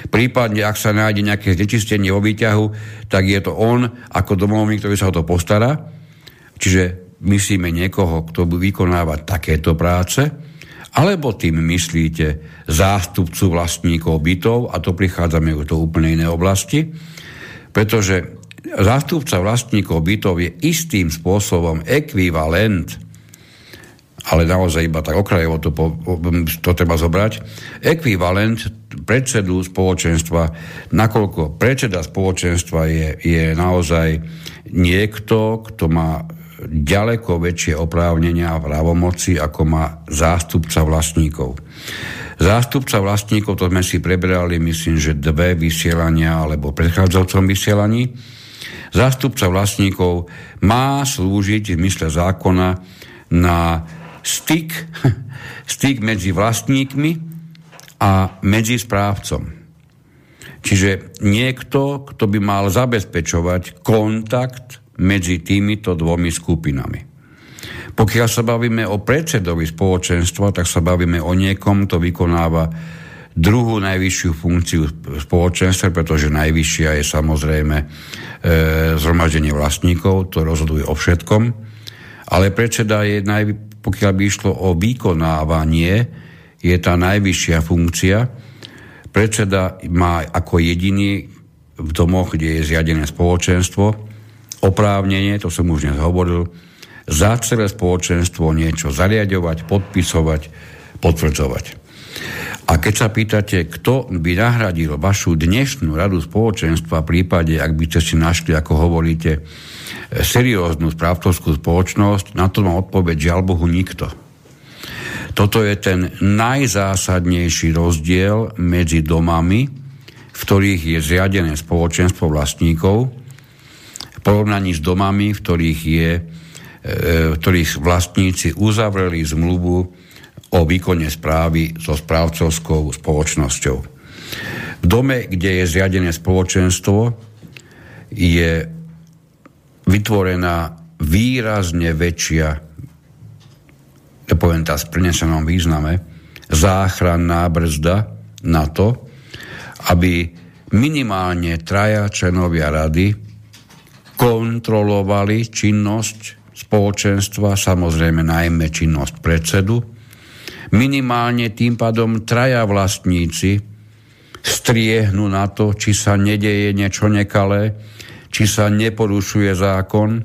Prípadne, ak sa nájde nejaké znečistenie vo výťahu, tak je to on ako domovník, ktorý sa o to postará. Čiže myslíme niekoho, kto vykonáva takéto práce, alebo tým myslíte zástupcu vlastníkov bytov, a to prichádzame do úplne inej oblasti, pretože zástupca vlastníkov bytov je istým spôsobom ekvivalent ale naozaj iba tak okrajovo to, to treba zobrať, ekvivalent predsedu spoločenstva, nakoľko predseda spoločenstva je, je naozaj niekto, kto má ďaleko väčšie oprávnenia a právomoci, ako má zástupca vlastníkov. Zástupca vlastníkov, to sme si preberali, myslím, že dve vysielania, alebo predchádzajúcom vysielaní, Zástupca vlastníkov má slúžiť v mysle zákona na styk, styk medzi vlastníkmi a medzi správcom. Čiže niekto, kto by mal zabezpečovať kontakt medzi týmito dvomi skupinami. Pokiaľ sa bavíme o predsedovi spoločenstva, tak sa bavíme o niekom, kto vykonáva druhú najvyššiu funkciu spoločenstva, pretože najvyššia je samozrejme e, zhromaždenie vlastníkov, to rozhoduje o všetkom, ale predseda je, naj, pokiaľ by išlo o vykonávanie, je tá najvyššia funkcia. Predseda má ako jediný v domoch, kde je zriadené spoločenstvo, oprávnenie, to som už dnes hovoril, za celé spoločenstvo niečo zariadovať, podpisovať, potvrdzovať. A keď sa pýtate, kto by nahradil vašu dnešnú radu spoločenstva v prípade, ak by ste si našli, ako hovoríte, serióznu správcovskú spoločnosť, na to mám odpoveď, žiaľ Bohu, nikto. Toto je ten najzásadnejší rozdiel medzi domami, v ktorých je zriadené spoločenstvo vlastníkov, porovnaní s domami, v ktorých, je, e, v ktorých vlastníci uzavreli zmluvu o výkone správy so správcovskou spoločnosťou. V dome, kde je zriadené spoločenstvo, je vytvorená výrazne väčšia, ja poviem tá v prenesenom význame, záchranná brzda na to, aby minimálne traja členovia rady kontrolovali činnosť spoločenstva, samozrejme najmä činnosť predsedu, minimálne tým pádom traja vlastníci striehnú na to, či sa nedeje niečo nekalé, či sa neporušuje zákon,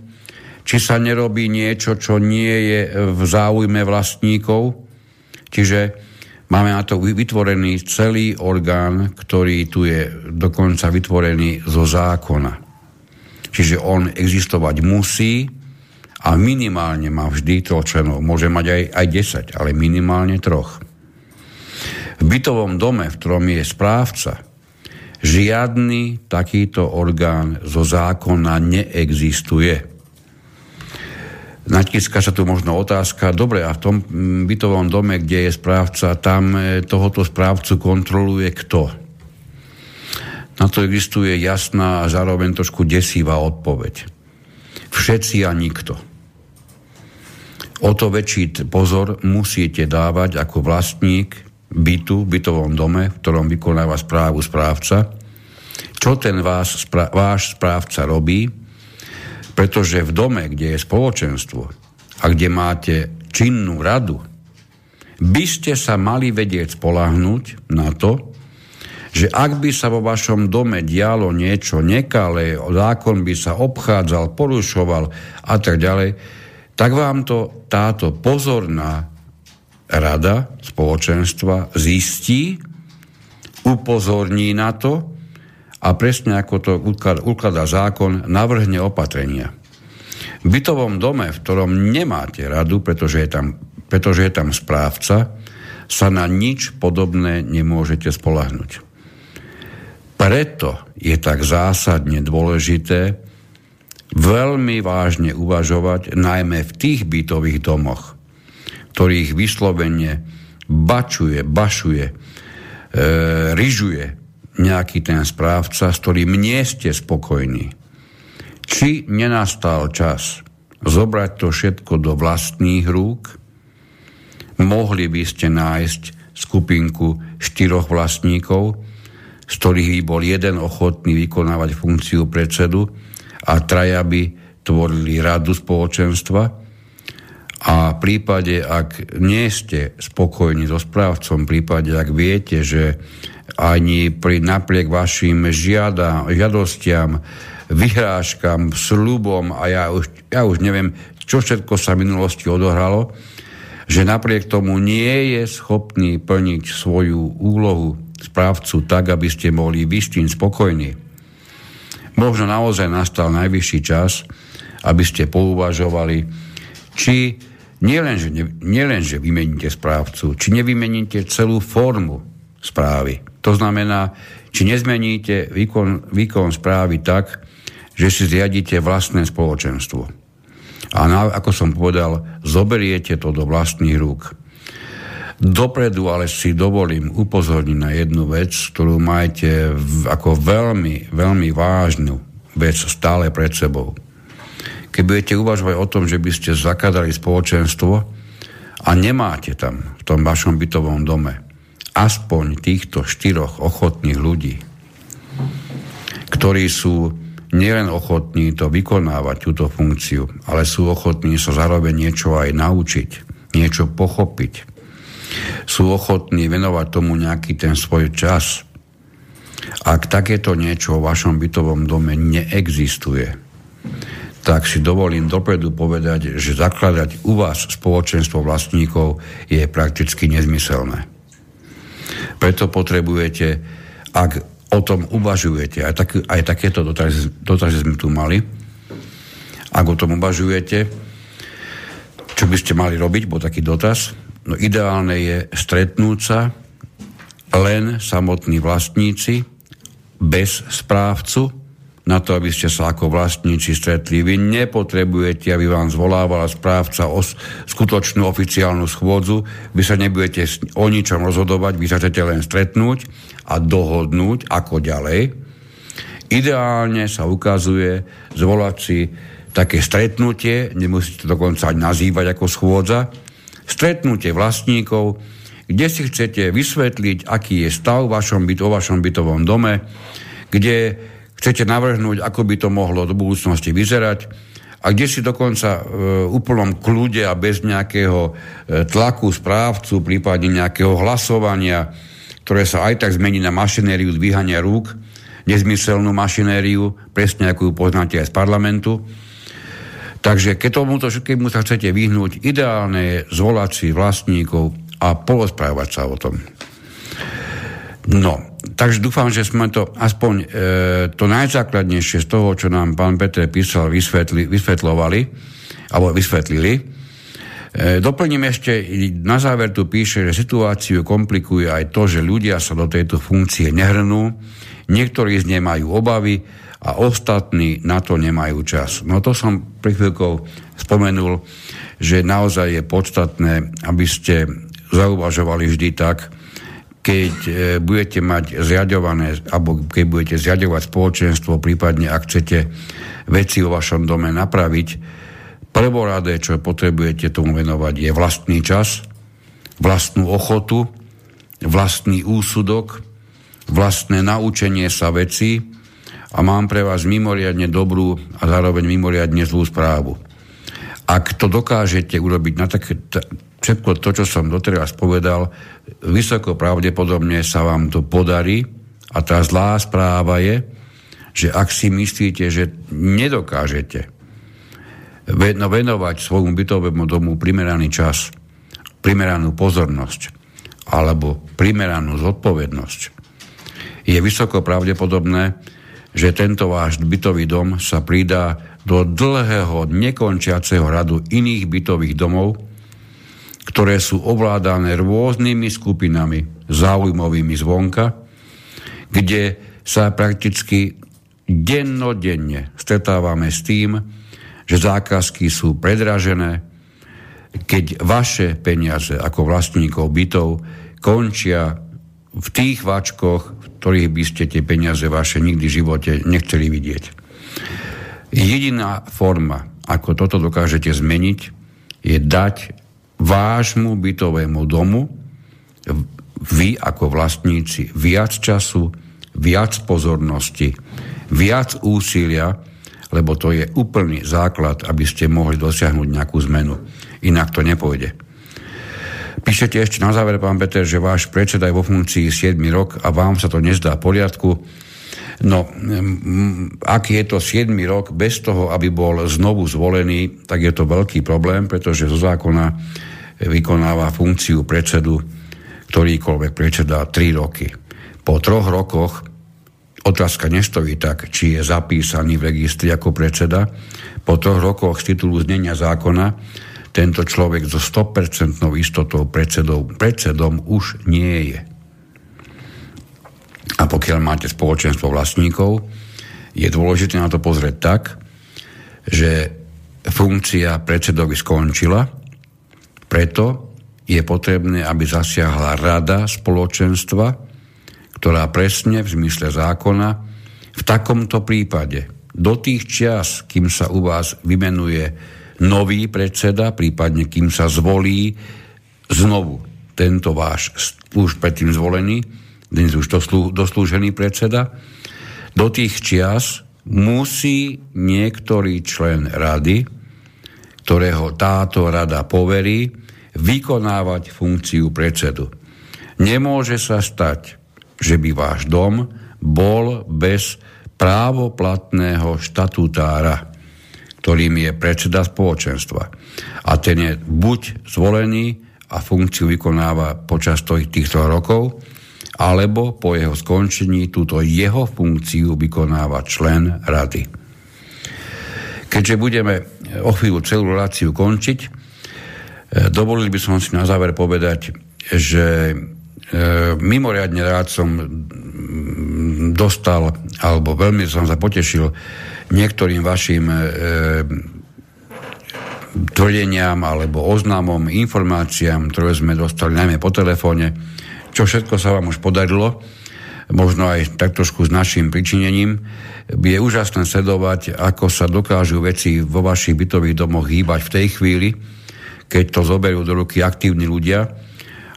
či sa nerobí niečo, čo nie je v záujme vlastníkov. Čiže máme na to vytvorený celý orgán, ktorý tu je dokonca vytvorený zo zákona. Čiže on existovať musí, a minimálne má vždy troch členov. Môže mať aj, aj 10, ale minimálne troch. V bytovom dome, v ktorom je správca, Žiadny takýto orgán zo zákona neexistuje. Natíska sa tu možno otázka, dobre, a v tom bytovom dome, kde je správca, tam e, tohoto správcu kontroluje kto? Na to existuje jasná a zároveň trošku desivá odpoveď. Všetci a nikto. O to väčší pozor musíte dávať ako vlastník bytu, bytovom dome, v ktorom vykonáva správu správca, čo ten vás, spra- váš správca robí, pretože v dome, kde je spoločenstvo a kde máte činnú radu, by ste sa mali vedieť spolahnúť na to, že ak by sa vo vašom dome dialo niečo nekalé, zákon by sa obchádzal, porušoval a tak ďalej, tak vám to táto pozorná rada spoločenstva zistí, upozorní na to a presne ako to ukladá zákon, navrhne opatrenia. V bytovom dome, v ktorom nemáte radu, pretože je tam, pretože je tam správca, sa na nič podobné nemôžete spolahnuť. Preto je tak zásadne dôležité veľmi vážne uvažovať najmä v tých bytových domoch, ktorých vyslovene bačuje, bašuje, e, ryžuje nejaký ten správca, s ktorým nie ste spokojní. Či nenastal čas zobrať to všetko do vlastných rúk, mohli by ste nájsť skupinku štyroch vlastníkov, z ktorých by bol jeden ochotný vykonávať funkciu predsedu a traja by tvorili radu spoločenstva. A v prípade, ak nie ste spokojní so správcom, v prípade, ak viete, že ani pri napriek vašim žiada, žiadostiam, vyhrážkam, slubom a ja už, ja už neviem, čo všetko sa v minulosti odohralo, že napriek tomu nie je schopný plniť svoju úlohu správcu tak, aby ste s tým spokojní. Možno naozaj nastal najvyšší čas, aby ste pouvažovali, či nielen, že, nielen, že vymeníte správcu, či nevymeníte celú formu správy. To znamená, či nezmeníte výkon, výkon správy tak, že si zriadíte vlastné spoločenstvo. A na, ako som povedal, zoberiete to do vlastných rúk. Dopredu ale si dovolím upozorniť na jednu vec, ktorú majte ako veľmi, veľmi vážnu vec stále pred sebou keď budete uvažovať o tom, že by ste zakladali spoločenstvo a nemáte tam v tom vašom bytovom dome aspoň týchto štyroch ochotných ľudí, ktorí sú nielen ochotní to vykonávať, túto funkciu, ale sú ochotní sa zároveň niečo aj naučiť, niečo pochopiť. Sú ochotní venovať tomu nejaký ten svoj čas. Ak takéto niečo v vašom bytovom dome neexistuje, tak si dovolím dopredu povedať, že zakladať u vás spoločenstvo vlastníkov je prakticky nezmyselné. Preto potrebujete, ak o tom uvažujete, aj, tak, aj takéto dotazy, sme tu mali, ak o tom uvažujete, čo by ste mali robiť, bol taký dotaz, no ideálne je stretnúť sa len samotní vlastníci, bez správcu, na to, aby ste sa ako vlastníci stretli. Vy nepotrebujete, aby vám zvolávala správca o skutočnú oficiálnu schôdzu. Vy sa nebudete o ničom rozhodovať, vy sa chcete len stretnúť a dohodnúť, ako ďalej. Ideálne sa ukazuje zvolať si také stretnutie, nemusíte dokonca ani nazývať ako schôdza, stretnutie vlastníkov, kde si chcete vysvetliť, aký je stav v vašom byt, o vašom bytovom dome, kde chcete navrhnúť, ako by to mohlo do budúcnosti vyzerať a kde si dokonca v e, úplnom kľude a bez nejakého e, tlaku správcu, prípadne nejakého hlasovania, ktoré sa aj tak zmení na mašinériu dvíhania rúk, nezmyselnú mašinériu, presne ako ju poznáte aj z parlamentu. Takže keď tomuto všetkému sa chcete vyhnúť, ideálne je zvolať si vlastníkov a polosprávať sa o tom. No, takže dúfam, že sme to aspoň e, to najzákladnejšie z toho, čo nám pán Petre písal, vysvetli, vysvetlovali, alebo vysvetlili. E, doplním ešte, na záver tu píše, že situáciu komplikuje aj to, že ľudia sa do tejto funkcie nehrnú, Niektorí z nej majú obavy a ostatní na to nemajú čas. No to som pri chvíľkou spomenul, že naozaj je podstatné, aby ste zauvažovali vždy tak, keď e, budete mať zriadované, alebo keď budete zriadovať spoločenstvo, prípadne ak chcete veci vo vašom dome napraviť, prvoradé, čo potrebujete tomu venovať, je vlastný čas, vlastnú ochotu, vlastný úsudok, vlastné naučenie sa veci a mám pre vás mimoriadne dobrú a zároveň mimoriadne zlú správu. Ak to dokážete urobiť na také, všetko to, čo som doteraz povedal, vysoko pravdepodobne sa vám to podarí a tá zlá správa je, že ak si myslíte, že nedokážete venovať svojmu bytovému domu primeraný čas, primeranú pozornosť alebo primeranú zodpovednosť, je vysoko pravdepodobné, že tento váš bytový dom sa pridá do dlhého, nekončiaceho radu iných bytových domov, ktoré sú ovládané rôznymi skupinami záujmovými zvonka, kde sa prakticky dennodenne stretávame s tým, že zákazky sú predražené, keď vaše peniaze ako vlastníkov bytov končia v tých váčkoch, v ktorých by ste tie peniaze vaše nikdy v živote nechceli vidieť. Jediná forma, ako toto dokážete zmeniť, je dať vášmu bytovému domu vy ako vlastníci viac času, viac pozornosti, viac úsilia, lebo to je úplný základ, aby ste mohli dosiahnuť nejakú zmenu. Inak to nepôjde. Píšete ešte na záver, pán Peter, že váš predseda je vo funkcii 7 rok a vám sa to nezdá v poriadku. No, ak je to 7 rok bez toho, aby bol znovu zvolený, tak je to veľký problém, pretože zo zákona vykonáva funkciu predsedu ktorýkoľvek predseda 3 roky. Po troch rokoch otázka nestojí tak, či je zapísaný v registri ako predseda. Po troch rokoch z titulu znenia zákona tento človek so 100% istotou predsedom, predsedom už nie je. A pokiaľ máte spoločenstvo vlastníkov, je dôležité na to pozrieť tak, že funkcia predsedovi skončila, preto je potrebné, aby zasiahla rada spoločenstva, ktorá presne v zmysle zákona v takomto prípade do tých čias, kým sa u vás vymenuje nový predseda, prípadne kým sa zvolí znovu tento váš už predtým zvolený, dnes už doslú, doslúžený predseda, do tých čias musí niektorý člen rady, ktorého táto rada poverí, vykonávať funkciu predsedu. Nemôže sa stať, že by váš dom bol bez právoplatného štatútára ktorým je predseda spoločenstva. A ten je buď zvolený a funkciu vykonáva počas týchto rokov, alebo po jeho skončení túto jeho funkciu vykonáva člen rady. Keďže budeme o chvíľu celú reláciu končiť, e, dovolili by som si na záver povedať, že e, mimoriadne rád som dostal, alebo veľmi som sa potešil niektorým vašim e, tvrdeniam alebo oznámom, informáciám, ktoré sme dostali najmä po telefóne, čo všetko sa vám už podarilo, možno aj tak trošku s našim pričinením. Je úžasné sledovať, ako sa dokážu veci vo vašich bytových domoch hýbať v tej chvíli, keď to zoberú do ruky aktívni ľudia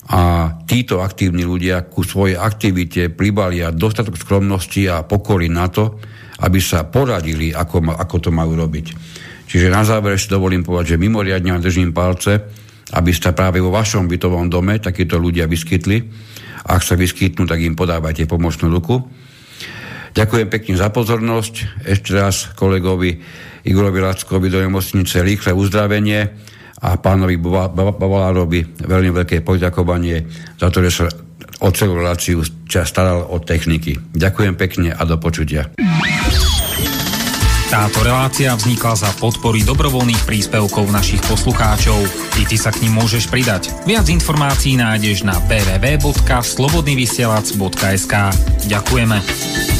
a títo aktívni ľudia ku svojej aktivite pribalia dostatok skromnosti a pokory na to, aby sa poradili, ako, ako to majú robiť. Čiže na záver si dovolím povedať, že mimoriadne držím palce, aby ste práve vo vašom bytovom dome takíto ľudia vyskytli. Ak sa vyskytnú, tak im podávajte pomocnú ruku. Ďakujem pekne za pozornosť. Ešte raz kolegovi Igorovi Lackovi do nemocnice rýchle uzdravenie a pánovi Bavalárovi veľmi veľké poďakovanie za to, že sa o celú reláciu staral o techniky. Ďakujem pekne a do počutia. Táto relácia vznikla za podpory dobrovoľných príspevkov našich poslucháčov. I ty sa k ním môžeš pridať. Viac informácií nájdeš na www.slobodnyvysielac.sk Ďakujeme.